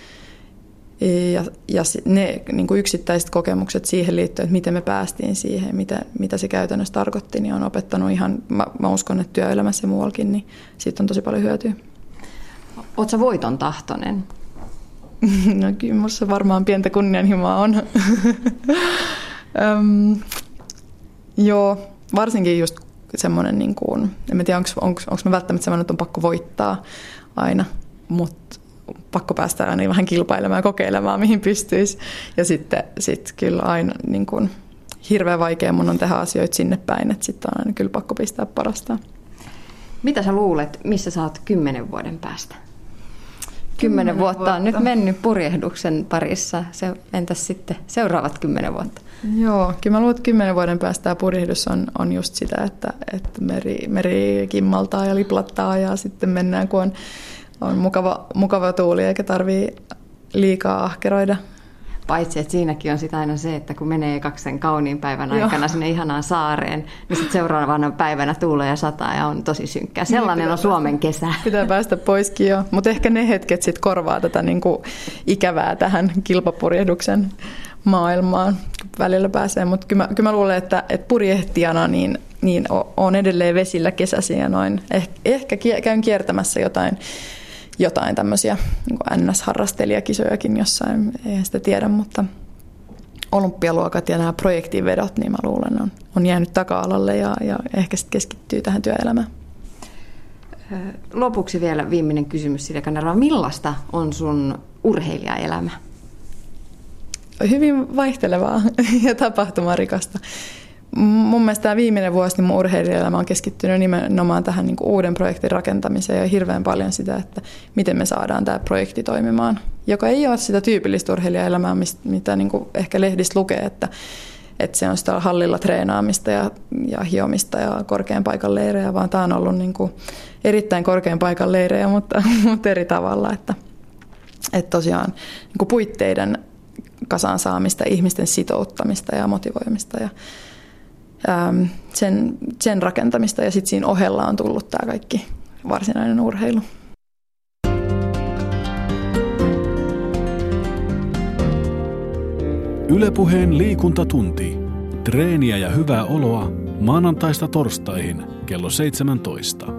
Ja, ja ne niin kuin yksittäiset kokemukset siihen liittyen, että miten me päästiin siihen, mitä, mitä se käytännössä tarkoitti, niin on opettanut ihan, mä, mä uskon, että työelämässä ja muuallakin, niin siitä on tosi paljon hyötyä. Oletko voiton tahtoinen? no kyllä minussa varmaan pientä kunnianhimoa on. Joo, varsinkin just semmoinen, niin kuin, en tiedä onko mä välttämättä semmoinen, että on pakko voittaa aina, mutta pakko päästä aina vähän kilpailemaan ja kokeilemaan, mihin pystyisi. Ja sitten sit kyllä aina niin kuin, hirveän vaikea mun on tehdä asioita sinne päin, että sitten on aina kyllä pakko pistää parasta. Mitä sä luulet, missä sä oot kymmenen vuoden päästä? Kymmenen vuotta, vuotta on nyt mennyt purjehduksen parissa. Se, entäs sitten seuraavat kymmenen vuotta? Joo, kyllä mä luulen, että kymmenen vuoden päästä tämä purjehdus on, on just sitä, että, että meri, meri kimmaltaa ja liplattaa ja sitten mennään, kun on, on mukava, mukava tuuli eikä tarvii liikaa ahkeroida. Paitsi, että siinäkin on sitä aina se, että kun menee kaksen kauniin päivän aikana Joo. sinne ihanaan saareen, niin sitten seuraavana päivänä tuulee ja sataa ja on tosi synkkää. Sellainen niin on Suomen kesä. Pitää päästä poiskin jo, mutta ehkä ne hetket sitten korvaa tätä niinku ikävää tähän kilpapurjehduksen maailmaan välillä pääsee. Mutta kyllä, kyllä mä luulen, että, että purjehtijana niin, niin on edelleen vesillä kesäsi ja noin. Eh, ehkä käyn kiertämässä jotain jotain tämmöisiä niin NS-harrastelijakisojakin jossain, ei sitä tiedä, mutta olympialuokat ja nämä projektivedot, niin mä luulen, on, on jäänyt taka-alalle ja, ja ehkä sitten keskittyy tähän työelämään. Lopuksi vielä viimeinen kysymys Silja Kanerva. Millaista on sun urheilijaelämä? Hyvin vaihtelevaa ja tapahtumarikasta mun mielestä tämä viimeinen vuosi niin mun urheilijaelämä on keskittynyt nimenomaan tähän niin uuden projektin rakentamiseen ja hirveän paljon sitä, että miten me saadaan tämä projekti toimimaan, joka ei ole sitä tyypillistä urheilijaelämää, mitä niin kuin ehkä lehdistä lukee, että, että se on sitä hallilla treenaamista ja, ja hiomista ja korkean paikan leirejä, vaan tämä on ollut niin kuin erittäin korkean paikan leirejä, mutta, mutta eri tavalla, että, että tosiaan niin kuin puitteiden kasaan saamista, ihmisten sitouttamista ja motivoimista ja Ähm, sen, sen rakentamista ja sitten siinä ohella on tullut tämä kaikki varsinainen urheilu. Ylepuheen liikuntatunti. Treeniä ja hyvää oloa maanantaista torstaihin kello 17.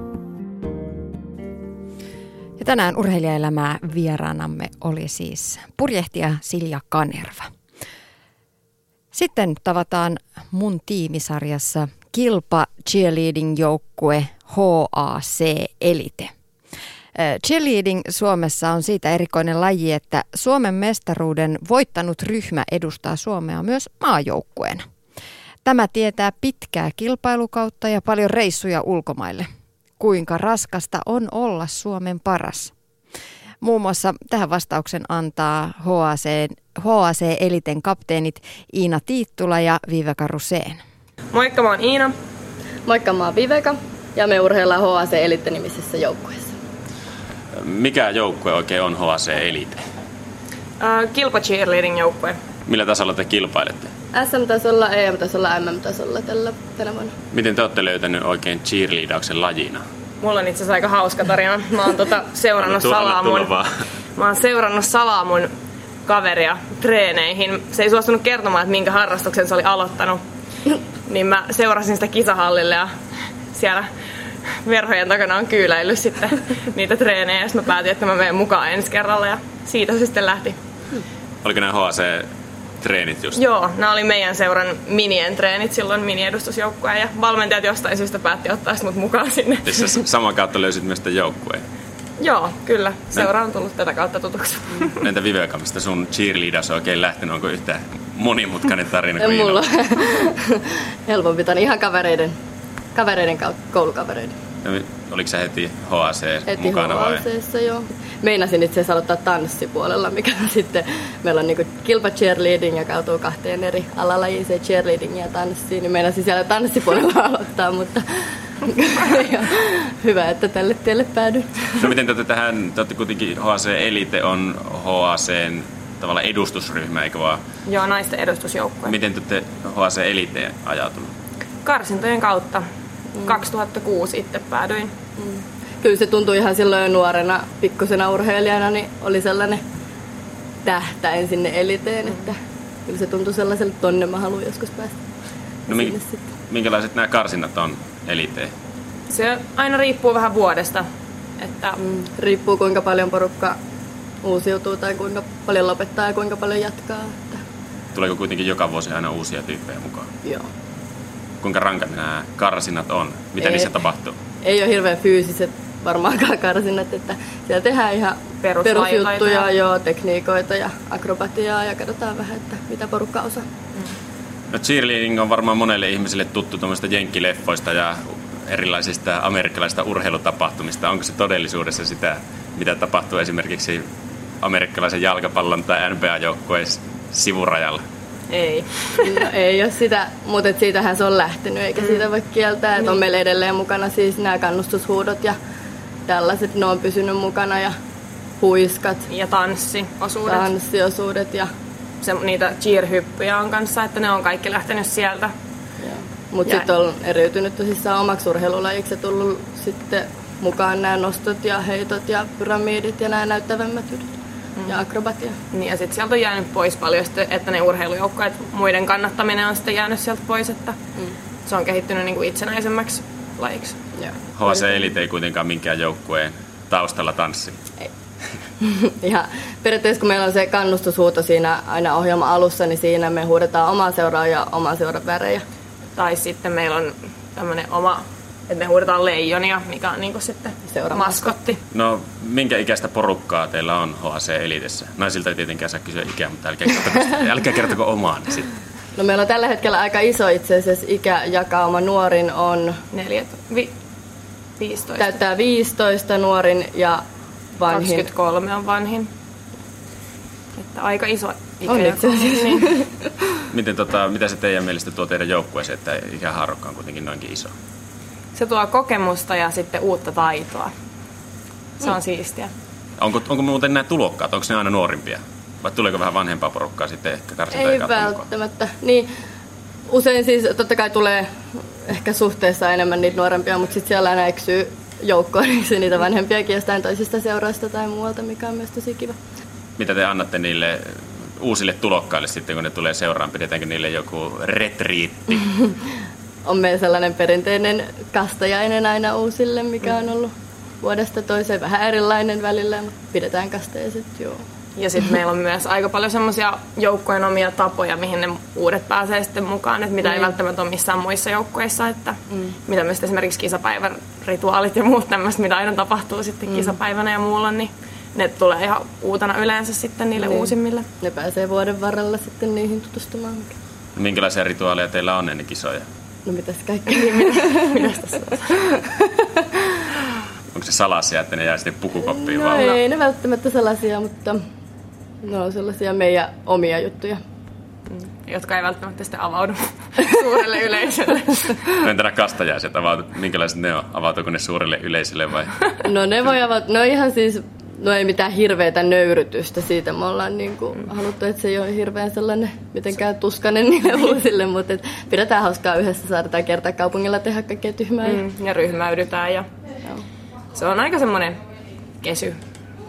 Ja tänään urheilijaelämää vieraanamme oli siis purjehtija Silja Kanerva. Sitten tavataan mun tiimisarjassa kilpa cheerleading joukkue HAC Elite. Cheerleading Suomessa on siitä erikoinen laji, että Suomen mestaruuden voittanut ryhmä edustaa Suomea myös maajoukkueena. Tämä tietää pitkää kilpailukautta ja paljon reissuja ulkomaille. Kuinka raskasta on olla Suomen paras? Muun muassa tähän vastauksen antaa HAC, HAC Eliten kapteenit Iina Tiittula ja Viveka Ruseen. Moikka, mä oon Iina. Moikka, mä oon Viveka ja me urheillaan HAC Elite nimisessä joukkueessa. Mikä joukkue oikein on HAC Elite? Uh, kilpa cheerleading joukkue. Millä tasolla te kilpailette? SM-tasolla, EM-tasolla, MM-tasolla tällä, tänä vuonna. Miten te olette löytänyt oikein cheerleadauksen lajina? Mulla on itse asiassa aika hauska tarina. Mä oon tota seurannut salaa mun, mä oon seurannut salaa mun kaveria treeneihin. Se ei suostunut kertomaan, että minkä harrastuksen se oli aloittanut. Niin mä seurasin sitä kisahallille ja siellä verhojen takana on kyyläillyt sitten niitä treenejä. Ja mä päätin, että mä menen mukaan ensi kerralla ja siitä se sitten lähti. Oliko nämä HC treenit just? Joo, nämä oli meidän seuran minien treenit silloin miniedustusjoukkueen ja valmentajat jostain syystä päätti ottaa mut mukaan sinne. Siis saman kautta löysit myös tämän joukkueen? Joo, kyllä. Seura on tullut tätä kautta tutuksi. Entä Viveka, mistä sun cheerleaders on oikein lähtenyt? Onko yhtä monimutkainen tarina kuin Mulla helpompi tämän ihan kavereiden, kavereiden kautta, koulukavereiden. Oliko sä heti HAC heti mukana vai? Heti joo. Meinasin itse asiassa aloittaa tanssipuolella, mikä sitten meillä on niinku kilpa cheerleading, ja kautuu kahteen eri alalajiin, cheerleading ja tanssi, niin meinasin siellä tanssipuolella aloittaa, mutta hyvä, että tälle tielle päädyin. No miten te tähän, te olette kuitenkin HAC Elite on HACn tavallaan edustusryhmä, eikö vaan? Joo, naisten edustusjoukkue. Miten te olette HAC Eliteen ajatunut? Karsintojen kautta. 2006 itse päädyin. Mm. Kyllä se tuntui ihan silloin nuorena, pikkusena urheilijana, niin oli sellainen tähtäin sinne eliteen, että kyllä se tuntui sellaiselta, tonne mä haluan joskus päästä. No mi- minkälaiset nämä karsinnat on eliteen? Se aina riippuu vähän vuodesta. Että... Mm, riippuu kuinka paljon porukka uusiutuu tai kuinka paljon lopettaa ja kuinka paljon jatkaa. Että... Tuleeko kuitenkin joka vuosi aina uusia tyyppejä mukaan? Joo. Kuinka rankat nämä karsinat on? Mitä Ei. niissä tapahtuu? Ei ole hirveän fyysiset varmaankaan karsinnat, että siellä tehdään ihan perusjuttuja, ja- joo, tekniikoita ja akrobatiaa ja katsotaan vähän, että mitä porukka osaa. No cheerleading on varmaan monelle ihmiselle tuttu tuommoista jenkkileffoista ja erilaisista amerikkalaisista urheilutapahtumista. Onko se todellisuudessa sitä, mitä tapahtuu esimerkiksi amerikkalaisen jalkapallon tai NBA-joukkueen sivurajalla? Ei. No ei ole sitä, mutta et siitähän se on lähtenyt, eikä siitä voi kieltää. Että on meillä edelleen mukana siis nämä kannustushuudot ja tällaiset, ne on pysynyt mukana ja huiskat, Ja tanssiosuudet. tanssiosuudet ja Se, niitä cheer-hyppyjä on kanssa, että ne on kaikki lähtenyt sieltä. Mutta sitten on eriytynyt tosissaan omaksi urheilulajiksi ja tullut sitten mukaan nämä nostot ja heitot ja pyramidit ja nämä näyttävämmät jutut ja akrobatia. Niin, ja sitten sieltä on jäänyt pois paljon, sitten, että ne urheilujoukkueet, muiden kannattaminen on sitten jäänyt sieltä pois, että mm. se on kehittynyt niin kuin itsenäisemmäksi lajiksi. Joo. HC Elite ei kuitenkaan minkään joukkueen taustalla tanssi. Ihan periaatteessa kun meillä on se kannustushuuto siinä aina ohjelman alussa, niin siinä me huudetaan omaa seuraa ja oman seuran värejä. Tai sitten meillä on tämmöinen oma, että me huudetaan leijonia, mikä on niin kuin sitten maskotti. No, minkä ikäistä porukkaa teillä on HC Elitessä? Naisilta ei tietenkään saa kysyä ikää, mutta älkää kertoko, älkää kertoko omaan sitten. No meillä on tällä hetkellä aika iso itse asiassa ikäjakauma. Nuorin on, Neljä, vi, 15. täyttää 15 nuorin ja vanhin 23 on vanhin. Että aika iso ikä. On itse asiassa. Niin. Miten, tota, mitä se teidän mielestä tuo teidän joukkueeseen, että ikähaarukka on kuitenkin noinkin iso? Se tuo kokemusta ja sitten uutta taitoa. Se on siistiä. Onko, onko muuten nämä tulokkaat, onko ne aina nuorimpia? Vai tuleeko vähän vanhempaa porukkaa sitten ehkä karsinta Ei välttämättä. Niin, usein siis totta kai tulee ehkä suhteessa enemmän niitä nuorempia, mutta sitten siellä aina eksyy joukkoon eksyy niitä vanhempiakin jostain toisista seuraista tai muualta, mikä on myös tosi kiva. Mitä te annatte niille uusille tulokkaille sitten, kun ne tulee seuraan? Pidetäänkö niille joku retriitti? On meillä sellainen perinteinen kastajainen aina uusille, mikä on ollut vuodesta toiseen vähän erilainen välillä, mutta pidetään kasteiset, joo. Ja sitten meillä on myös aika paljon semmoisia joukkojen omia tapoja, mihin ne uudet pääsee sitten mukaan, että mitä ei Niin. välttämättä ole missään muissa joukkoissa, että mm. mitä myös esimerkiksi kisapäivän rituaalit ja muut tämmöistä, mitä aina tapahtuu sitten mm. kisapäivänä ja muulla, niin ne tulee ihan uutena yleensä sitten niille Niin. uusimmille. Ne pääsee vuoden varrella sitten niihin tutustumaan. Minkälaisia rituaaleja teillä on ennen kisoja? No mitäs kaikkea? Mitäs tässä? Onko se salaisia, että ne jää sitten pukukoppiin No vaan? ei ne välttämättä sellaisia, mutta ne on sellaisia meidän omia juttuja. jotka ei välttämättä sitten avaudu suurelle yleisölle. Entä nämä kastajaiset, avautu, minkälaiset ne on? Avautuuko ne suurelle yleisölle vai? No ne voi avata, no ihan siis, no ei mitään hirveätä nöyrytystä siitä. Me ollaan niin kuin haluttu, että se ei ole hirveän sellainen mitenkään tuskanen niille uusille, mutta et pidetään hauskaa yhdessä, saadaan kertaa kaupungilla tehdä kaikkea tyhmää. Mm. Mm, ja ryhmäydytään ja se on aika semmoinen kesy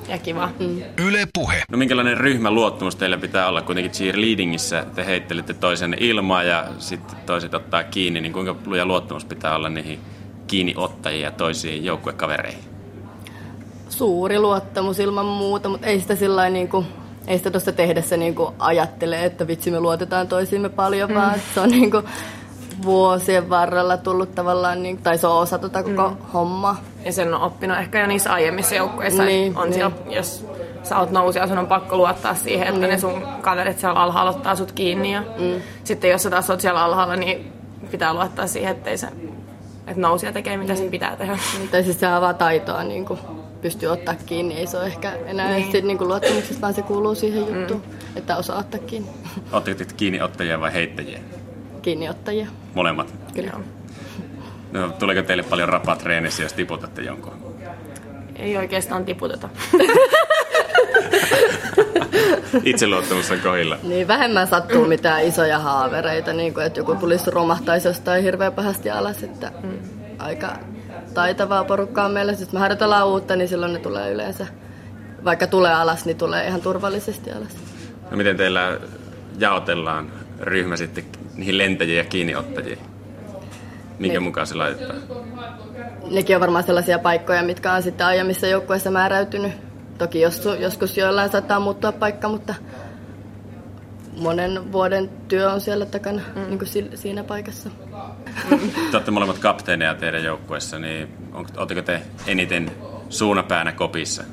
ja kiva. Mm. Yle Puhe. No minkälainen ryhmäluottamus teillä pitää olla kuitenkin cheerleadingissä? Te heittelette toisen ilmaa ja sitten toiset ottaa kiinni, niin kuinka luja luottamus pitää olla niihin kiinniottajiin ja toisiin joukkuekavereihin? Suuri luottamus ilman muuta, mutta ei sitä sillä niin kuin, ei sitä tuossa tehdessä niin kuin ajattele, että vitsi me luotetaan toisiimme paljon, mm. vaan se on niin kuin vuosien varrella tullut tavallaan, niin, tai se on osa tota koko mm. hommaa. Ja sen on oppinut ehkä jo niissä aiemmissa joukkueissa. Niin, Niin, on niin. Siellä, jos sä oot nousija, sun on pakko luottaa siihen, että Niin. ne sun kaverit siellä alhaalla ottaa sut kiinni. Ja mm. Sitten jos sä taas oot siellä alhaalla, niin pitää luottaa siihen, ettei se, että nousija tekee mitä sen pitää tehdä. Tai siis se avaa taitoa, niin kuin pystyy ottaa kiinni. Ei se ole ehkä enää niin. sit, niin kuin luottamuksesta, vaan se kuuluu siihen juttuun, mm. että osaa ottaa kiinni. Oletteko te kiinniottajia vai heittäjiä? Kiinniottajia. Molemmat. Kyllä. No, tuleeko teille paljon rapaa treenissä, jos tiputatte jonkun? Ei oikeastaan tiputeta. Itseluottamus on kohilla. Niin vähemmän sattuu mitään isoja haavereita, niin kuin, että joku tulisi romahtaisi jostain hirveän pahasti alas. Että mm. Aika taitavaa porukkaa meillä. Sitten me harjoitellaan uutta, niin silloin ne tulee yleensä, vaikka tulee alas, niin tulee ihan turvallisesti alas. No miten teillä jaotellaan ryhmä sitten niihin lentäjiin ja kiinniottajiin? Minkä Niin. mukaan se laitetaan? Nekin on varmaan sellaisia paikkoja, mitkä on sitten aiemmissa joukkueissa määräytynyt. Toki jos, joskus joillain saattaa muuttua paikka, mutta monen vuoden työ on siellä takana mm. niin kuin siinä paikassa. Te olette molemmat kapteeneja teidän joukkueessa, niin oletteko te eniten suunapäänä kopissa?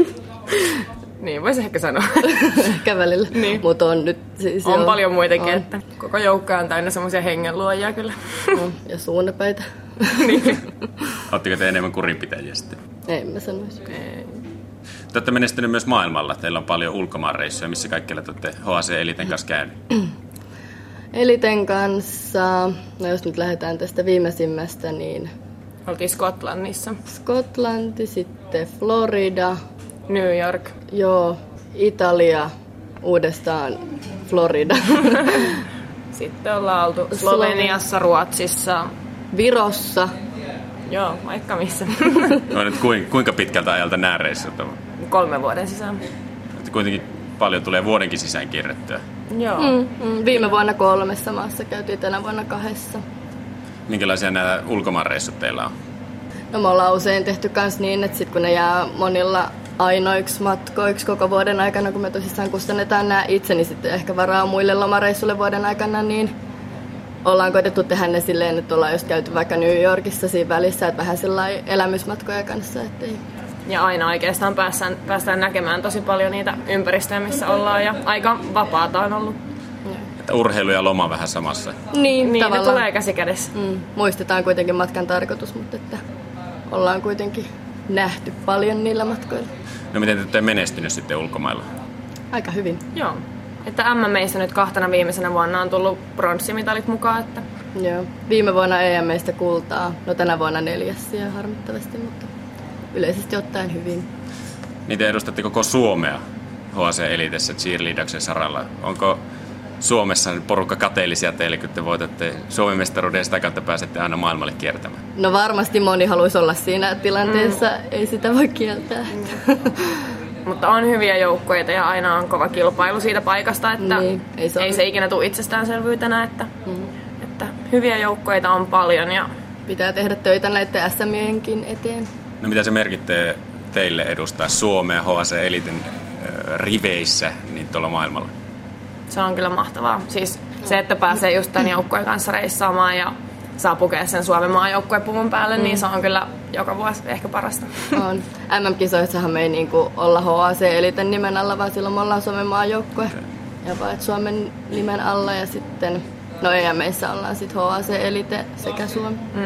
niin, voisi ehkä sanoa. ehkä välillä. Niin. Mutta on nyt siis On jo, paljon muitakin, on. että koko joukko on täynnä semmoisia hengenluojia kyllä. on, ja suunapäitä. niin. Oletteko te enemmän kurinpitäjiä sitten? Ei mä sanoisi. Ei. Te olette menestynyt myös maailmalla. Teillä on paljon ulkomaanreissuja. Missä kaikkialla te olette HC Eliten kanssa käynyt? Eliten kanssa, no jos nyt lähdetään tästä viimeisimmästä, niin... Oltiin Skotlannissa. Skotlanti, sitten Florida. New York. Joo, Italia, uudestaan Florida. sitten ollaan oltu Sloveniassa, Ruotsissa. Virossa. Joo, vaikka missä. no nyt kuinka pitkältä ajalta nämä reissut on? Kolmen vuoden sisään. Että kuitenkin paljon tulee vuodenkin sisään kierrettyä. Joo. Mm, mm, viime vuonna kolmessa maassa käytiin tänä vuonna kahdessa. Minkälaisia nämä ulkomaanreissut teillä on? No me ollaan usein tehty myös niin, että sit kun ne jää monilla ainoiksi matkoiksi koko vuoden aikana, kun me tosissaan kustannetaan nämä itse, niin sitten ehkä varaa muille lomareissuille vuoden aikana, niin ollaan koitettu tehdä ne silleen, että ollaan just käyty vaikka New Yorkissa siinä välissä, että vähän sellainen elämysmatkoja kanssa, ettei ja aina oikeastaan päästään, päästään näkemään tosi paljon niitä ympäristöjä, missä ollaan ja aika vapaata on ollut. Että urheilu ja loma vähän samassa. Niin, niin tavallaan. ne tulee käsi kädessä. Mm, muistetaan kuitenkin matkan tarkoitus, mutta että ollaan kuitenkin nähty paljon niillä matkoilla. No miten te olette menestynyt sitten ulkomailla? Aika hyvin. Joo. Että MMEissä nyt kahtena viimeisenä vuonna on tullut pronssimitalit mukaan. Että... Joo. Viime vuonna EMEistä kultaa. No tänä vuonna neljäs ja harmittavasti, mutta yleisesti ottaen hyvin. Niin te edustatte koko Suomea HC Elitessä cheerleadaksen saralla. Onko Suomessa porukka kateellisia teille, kun te voitatte Suomen mestaruuden ja sitä kautta pääsette aina maailmalle kiertämään? No varmasti moni haluaisi olla siinä tilanteessa, mm. ei sitä voi kieltää. Mm. Mutta on hyviä joukkueita ja aina on kova kilpailu siitä paikasta, että niin, ei, se, ei se ikinä tule itsestäänselvyytenä, että, mm. että hyviä joukkueita on paljon. Ja... Pitää tehdä töitä näiden SMienkin eteen. No mitä se merkittää teille edustaa Suomea HC Elitin riveissä niin tuolla maailmalla? Se on kyllä mahtavaa. Siis se, että pääsee just tämän joukkueen kanssa reissaamaan ja saa pukea sen Suomen maajoukkuepuvun päälle, niin mm. niin se on kyllä joka vuosi ehkä parasta. On. MM-kisoissahan me ei niinku olla HAC Eliten nimen alla, vaan silloin me ollaan Suomen maajoukkue. Okay. Ja vaan Suomen nimen alla ja sitten, no EMEissä ollaan sitten HAC Elite sekä Suomi. Mm.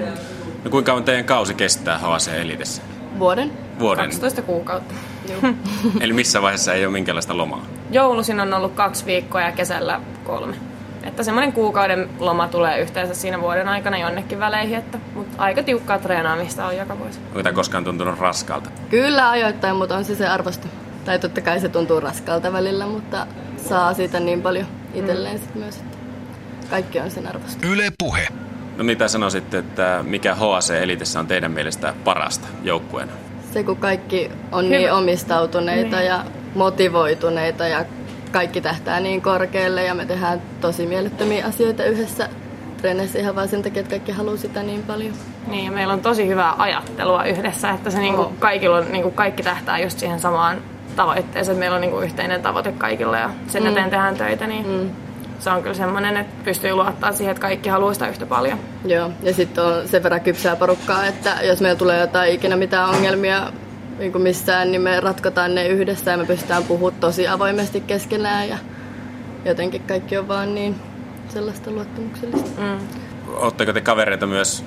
No kuinka kauan teidän kausi kestää HC Elitessä? Vuoden. Vuoden. 12 kuukautta. Eli missä vaiheessa ei ole minkäänlaista lomaa? Joulusin on ollut kaksi viikkoa ja kesällä kolme. Että semmoinen kuukauden loma tulee yhteensä siinä vuoden aikana jonnekin väleihin, että, mutta aika tiukkaa treenaamista on joka vuosi. Onko tämä koskaan tuntunut raskalta? Kyllä ajoittain, mutta on se se arvosta. Tai totta kai se tuntuu raskalta välillä, mutta saa siitä niin paljon itselleen mm. sit myös, että kaikki on sen arvosta. Yle Puhe. No mitä sanoisitte, että mikä HAC Elitessä on teidän mielestä parasta joukkueena? Se, kun kaikki on Hyvä. niin omistautuneita niin. ja motivoituneita ja kaikki tähtää niin korkealle ja me tehdään tosi mielettömiä asioita yhdessä treeneissä ihan vaan sen takia, että kaikki haluaa sitä niin paljon. Niin, ja meillä on tosi hyvää ajattelua yhdessä, että se niinku, oh. kaikilla on, niinku, kaikki tähtää just siihen samaan tavoitteeseen, että meillä on niinku, yhteinen tavoite kaikilla ja sen mm. eteen tehdään töitä. Niin... Mm se on kyllä semmoinen, että pystyy luottaa siihen, että kaikki haluaa sitä yhtä paljon. Joo, ja sitten on sen verran kypsää porukkaa, että jos meillä tulee jotain ikinä mitään ongelmia niin kuin missään, niin me ratkotaan ne yhdessä ja me pystytään puhumaan tosi avoimesti keskenään ja jotenkin kaikki on vaan niin sellaista luottamuksellista. Mm. Oletteko te kavereita myös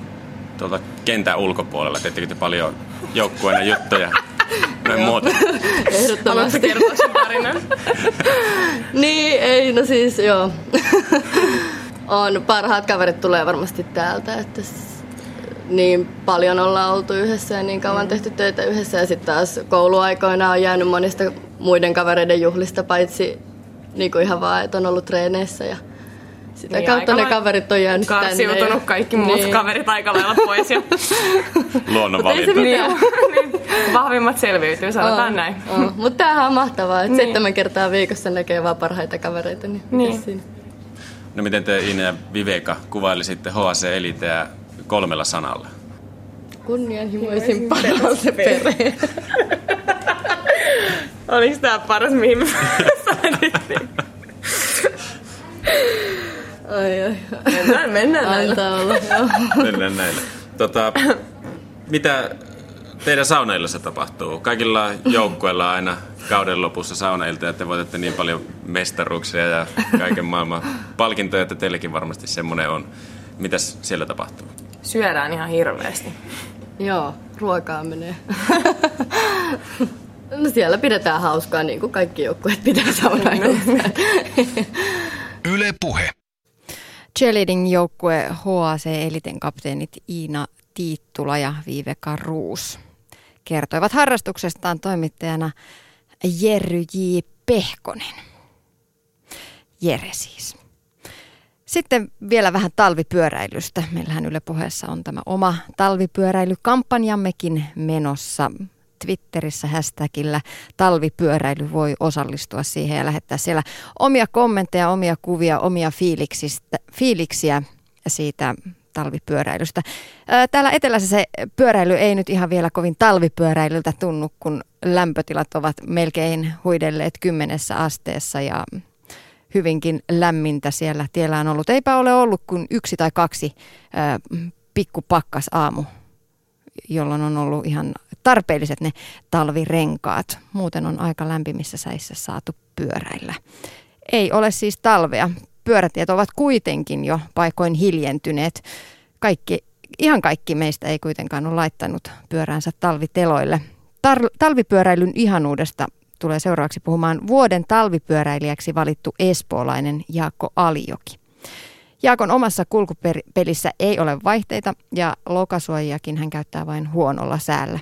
tuolta kentän ulkopuolella? Teettekö te paljon joukkueena juttuja? Näin muuta. Ehdottomasti. kertoa sen tarinan? niin, ei, no siis joo. on, parhaat kaverit tulee varmasti täältä, että niin paljon ollaan oltu yhdessä ja niin kauan mm. tehty töitä yhdessä. Ja sitten taas kouluaikoina on jäänyt monista muiden kavereiden juhlista, paitsi niin kuin ihan vaan, että on ollut treeneissä ja sitä niin, kautta ne kaverit on jäänyt tänne. Ja... kaikki muut niin. kaverit aika lailla pois. Ja... Luonnonvalinta. niin, niin. Vahvimmat selviytyy, sanotaan on, näin. On. Mutta tämähän on mahtavaa, että niin. seitsemän kertaa viikossa näkee vaan parhaita kavereita. Niin, niin. No miten te Ine ja Viveka kuvailisitte HC Eliteä kolmella sanalla? Kunnianhimoisin paras perhe. Oliko tämä paras, mihin me Mennään, mennään näillä. Olla, joo. Mennään näillä. Tota, mitä teidän saunailassa tapahtuu? Kaikilla joukkueilla aina kauden lopussa saunailta, että te voitatte niin paljon mestaruuksia ja kaiken maailman palkintoja, että teillekin varmasti semmoinen on. Mitäs siellä tapahtuu? Syödään ihan hirveästi. Joo, ruokaa menee. No siellä pidetään hauskaa, niin kuin kaikki joukkueet pitää saunailussa. Yle Puhe. Cheerleading-joukkue HAC Eliten kapteenit Iina Tiittula ja Viiveka Ruus kertoivat harrastuksestaan toimittajana Jerry J. Pehkonen. Jere siis. Sitten vielä vähän talvipyöräilystä. Meillähän Yle Puheessa on tämä oma talvipyöräilykampanjammekin menossa. Twitterissä hashtagillä talvipyöräily voi osallistua siihen ja lähettää siellä omia kommentteja, omia kuvia, omia fiiliksiä siitä talvipyöräilystä. Ää, Täällä etelässä se pyöräily ei nyt ihan vielä kovin talvipyöräilyltä tunnu, kun lämpötilat ovat melkein huidelleet kymmenessä asteessa ja hyvinkin lämmintä siellä tiellä on ollut. Eipä ole ollut kuin yksi tai kaksi pikkupakkas aamu, jolloin on ollut ihan tarpeelliset ne talvirenkaat. Muuten on aika lämpimissä säissä saatu pyöräillä. Ei ole siis talvea. Pyörätiet ovat kuitenkin jo paikoin hiljentyneet. Kaikki, ihan kaikki meistä ei kuitenkaan ole laittanut pyöränsä talviteloille. Tar- talvipyöräilyn ihanuudesta tulee seuraavaksi puhumaan vuoden talvipyöräilijäksi valittu espoolainen Jaakko Alijoki. Jaakon omassa kulkupelissä ei ole vaihteita ja lokasuojiakin hän käyttää vain huonolla säällä.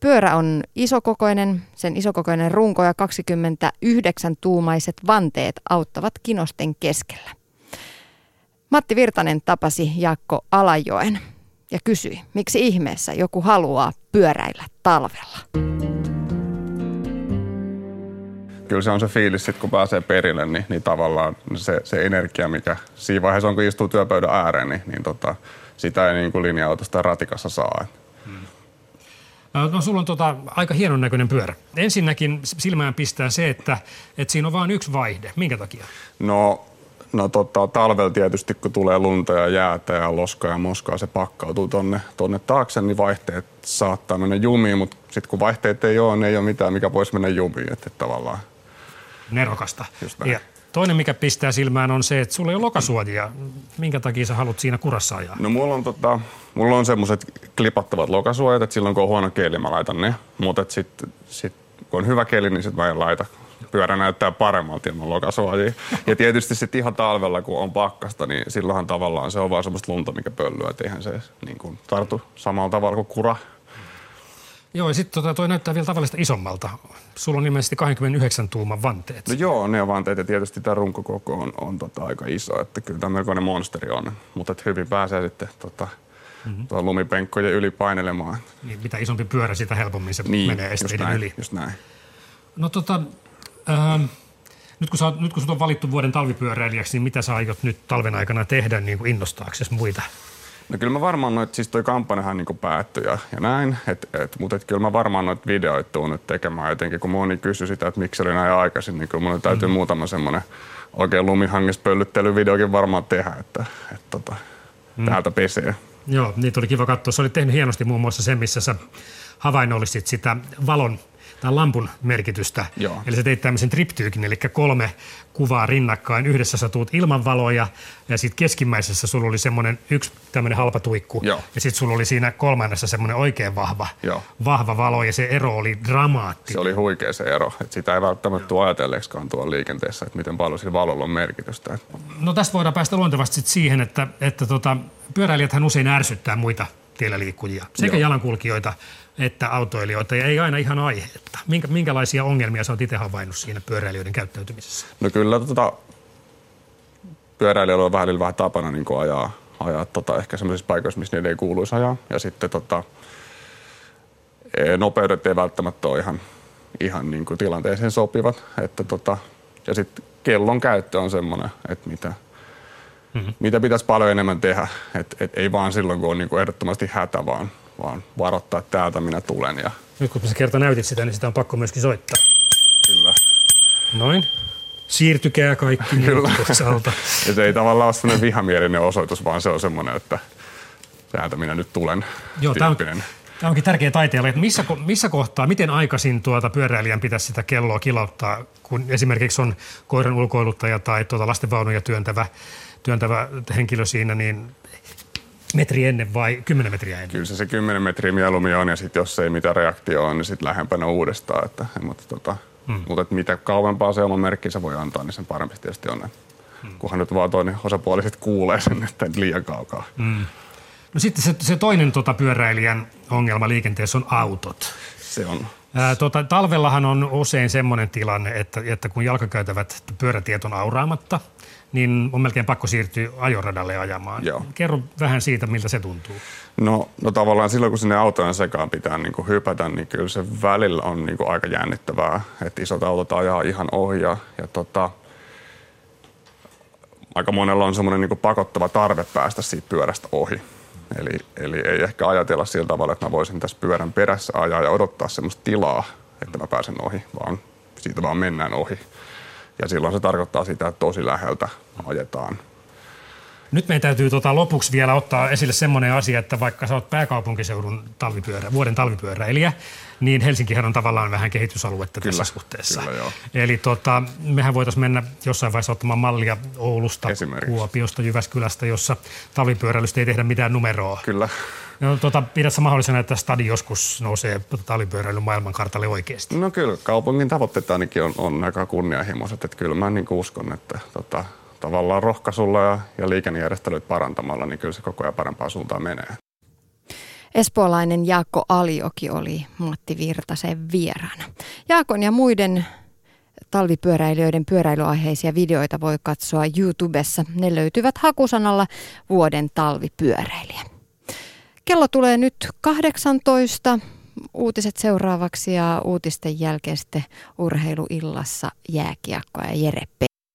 Pyörä on isokokoinen, sen isokokoinen runko ja 29-tuumaiset vanteet auttavat kinosten keskellä. Matti Virtanen tapasi Jaakko Alajoen ja kysyi, miksi ihmeessä joku haluaa pyöräillä talvella. Kyllä se on se fiilis, sit kun pääsee perille, niin, niin tavallaan se, se energia, mikä siinä vaiheessa on, kun istuu työpöydän ääreen, niin, niin tota, sitä ei niin kuin linja-autosta ratikassa saa. No sulla on tota, aika hienon näköinen pyörä. Ensinnäkin silmään pistää se, että, että siinä on vain yksi vaihde. Minkä takia? No, no tota, talvella tietysti, kun tulee lunta ja jäätä ja loskaa ja moskaa, se pakkautuu tonne, tonne taakse, niin vaihteet saattaa mennä jumiin, mutta sitten kun vaihteet ei ole, niin ei ole mitään, mikä voisi mennä jumiin. Että tavallaan Nerokasta. Ja toinen, mikä pistää silmään, on se, että sulla ei ole lokasuojia. Minkä takia sä haluat siinä kurassa ajaa? No mulla on, tota, mulla on semmoiset klipattavat lokasuojat, että silloin kun on huono keli, mä laitan ne. Mutta sitten sit, kun on hyvä keli, niin sitten mä en laita. Pyörä näyttää paremmalta ilman lokasuojia. Ja tietysti sitten ihan talvella, kun on pakkasta, niin silloinhan tavallaan se on vaan semmoista lunta, mikä pöllyä. Että eihän se niin kuin, tartu samalla tavalla kuin kura. Joo, ja sitten tota, toi näyttää vielä tavallista isommalta. Sulla on ilmeisesti 29 tuuman vanteet. No joo, ne on vanteet ja tietysti tämä runkokoko on, on tota, aika iso, että kyllä tämä melkoinen monsteri on. Mutta että hyvin pääsee sitten tota, mm-hmm. lumipenkkojen yli painelemaan. Niin, mitä isompi pyörä, sitä helpommin se Niin, menee just esteiden näin, yli. just näin. No tota, ähm, nyt kun, sä, nyt kun sut on valittu vuoden talvipyöräilijäksi, niin mitä sä aiot nyt talven aikana tehdä niin kuin innostaaksesi muita? No kyllä mä varmaan noit, siis toi kampanjahan niin päättyi ja, ja näin, et, et, mutta et kyllä mä varmaan noita videoita tuun nyt tekemään jotenkin, kun moni kysyi sitä, että miksi se oli näin aikaisin, niin kyllä mun täytyy mm. muutama semmoinen oikein lumihangessa pöllyttelyvideokin varmaan tehdä, että et, tota, mm. täältä pesee. Joo, niitä oli kiva katsoa. Sä olit tehnyt hienosti muun muassa sen, missä sä havainnollisit sitä valon tai lampun merkitystä. Joo. Eli sä teit tämmöisen triptyykin, eli kolme kuvaa rinnakkain. Yhdessä sä tuut ilman valoja ja sitten keskimmäisessä sulla oli semmoinen yksi tämmöinen halpa tuikku. Joo. Ja sitten sulla oli siinä kolmannessa semmoinen oikein vahva, Joo. vahva valo ja se ero oli dramaattinen. Se oli huikea se ero, että sitä ei välttämättä tule ajatelleeksikaan tuolla liikenteessä, että miten paljon sillä valolla on merkitystä. Et No tästä voidaan päästä luontevasti sit siihen, että, että tota, pyöräilijäthän usein ärsyttää muita tiellä liikkujia, sekä Joo. jalankulkijoita että autoilijoita, ja ei aina ihan aihetta. Minkä, minkälaisia ongelmia sä oot itse havainnut siinä pyöräilijöiden käyttäytymisessä? No kyllä tota, pyöräilijöillä on välillä vähän tapana niin ajaa, ajaa tota, ehkä sellaisissa paikoissa, missä niiden ei kuuluisi ajaa. Ja sitten tota, eh, nopeudet ei välttämättä ole ihan, ihan niin kuin tilanteeseen sopivat. Että tota, ja sitten kellon käyttö on semmoinen, että mitä, mm-hmm. mitä pitäisi paljon enemmän tehdä. Et, et ei vaan silloin, kun on niin kuin ehdottomasti hätä, vaan, vaan varoittaa, että täältä minä tulen. Ja Nyt kun sä kerta näytit sitä, niin sitä on pakko myöskin soittaa. kyllä. Noin. Siirtykää kaikki Kyllä. ja se ei tavallaan ole sellainen vihamielinen osoitus, vaan se on semmoinen, että täältä minä nyt tulen Joo, tyyppinen. tämä onkin tärkeä taiteella, että missä, missä kohtaa, miten aikaisin tuota pyöräilijän pitäisi sitä kelloa kilauttaa, kun esimerkiksi on koiran ulkoiluttaja tai tuota lastenvaunuja työntävä, työntävä henkilö siinä, niin metri ennen vai 10 metriä ennen? Kyllä se se 10 metriä mieluummin on ja sitten jos ei mitään reaktio on, niin sitten lähempänä uudestaan. Että, mutta tota, hmm. mutta että mitä kauempaa se oma merkkinsä voi antaa, niin sen parempi se tietysti on. Hmm. Kunhan nyt vaan toinen osapuoli sit kuulee sen, että et liian kaukaa. Mm. No sitten se, se toinen tota, pyöräilijän ongelma liikenteessä on autot. Se on. Ää, tota, talvellahan on usein semmoinen tilanne, että, että kun jalkakäytävät pyörätiet on auraamatta, niin on melkein pakko siirtyä ajoradalle ajamaan. Joo. Kerro vähän siitä, miltä se tuntuu. No, no tavallaan silloin, kun sinne autojen sekaan pitää niin kuin hypätä, niin kyllä se välillä on niin kuin aika jännittävää, että isot autot ajaa ihan ohi ja, ja tota, aika monella on semmoinen niin pakottava tarve päästä siitä pyörästä ohi. Eli, eli ei ehkä ajatella sillä tavalla, että mä voisin tässä pyörän perässä ajaa ja odottaa semmoista tilaa, että mä pääsen ohi, vaan siitä vaan mennään ohi. Ja silloin se tarkoittaa sitä, että tosi läheltä ajetaan. Nyt meidän täytyy tota, lopuksi vielä ottaa esille semmoinen asia, että vaikka sä oot pääkaupunkiseudun talvipyörä, vuoden talvipyöräilijä, niin Helsinkihän on tavallaan vähän kehitysaluetta Kyllä, tässä suhteessa. kyllä, joo. Eli tota, mehän voitaisiin mennä jossain vaiheessa ottamaan mallia Oulusta. Kuopiosta, Jyväskylästä, jossa talvipyöräilystä ei tehdä mitään numeroa. Kyllä. No, tota, pidät sä mahdollisena, että stadi joskus nousee talvipyöräilyn maailmankartalle oikeasti? No kyllä, kaupungin tavoitteet ainakin on, on aika kunnianhimoiset. Että kyllä mä niin uskon, että tota, tavallaan rohkaisulla ja, ja liikennejärjestelyt parantamalla, niin kyllä se koko ajan parempaan suuntaan menee. Espoolainen Jaakko Alioki oli Matti Virtasen vieraana. Jaakon ja muiden talvipyöräilijöiden pyöräilyaiheisia videoita voi katsoa YouTubessa. Ne löytyvät hakusanalla vuoden talvipyöräilijä. Kello tulee nyt 18. Uutiset seuraavaksi ja uutisten jälkeen sitten urheiluillassa jääkiekkoa ja Jere.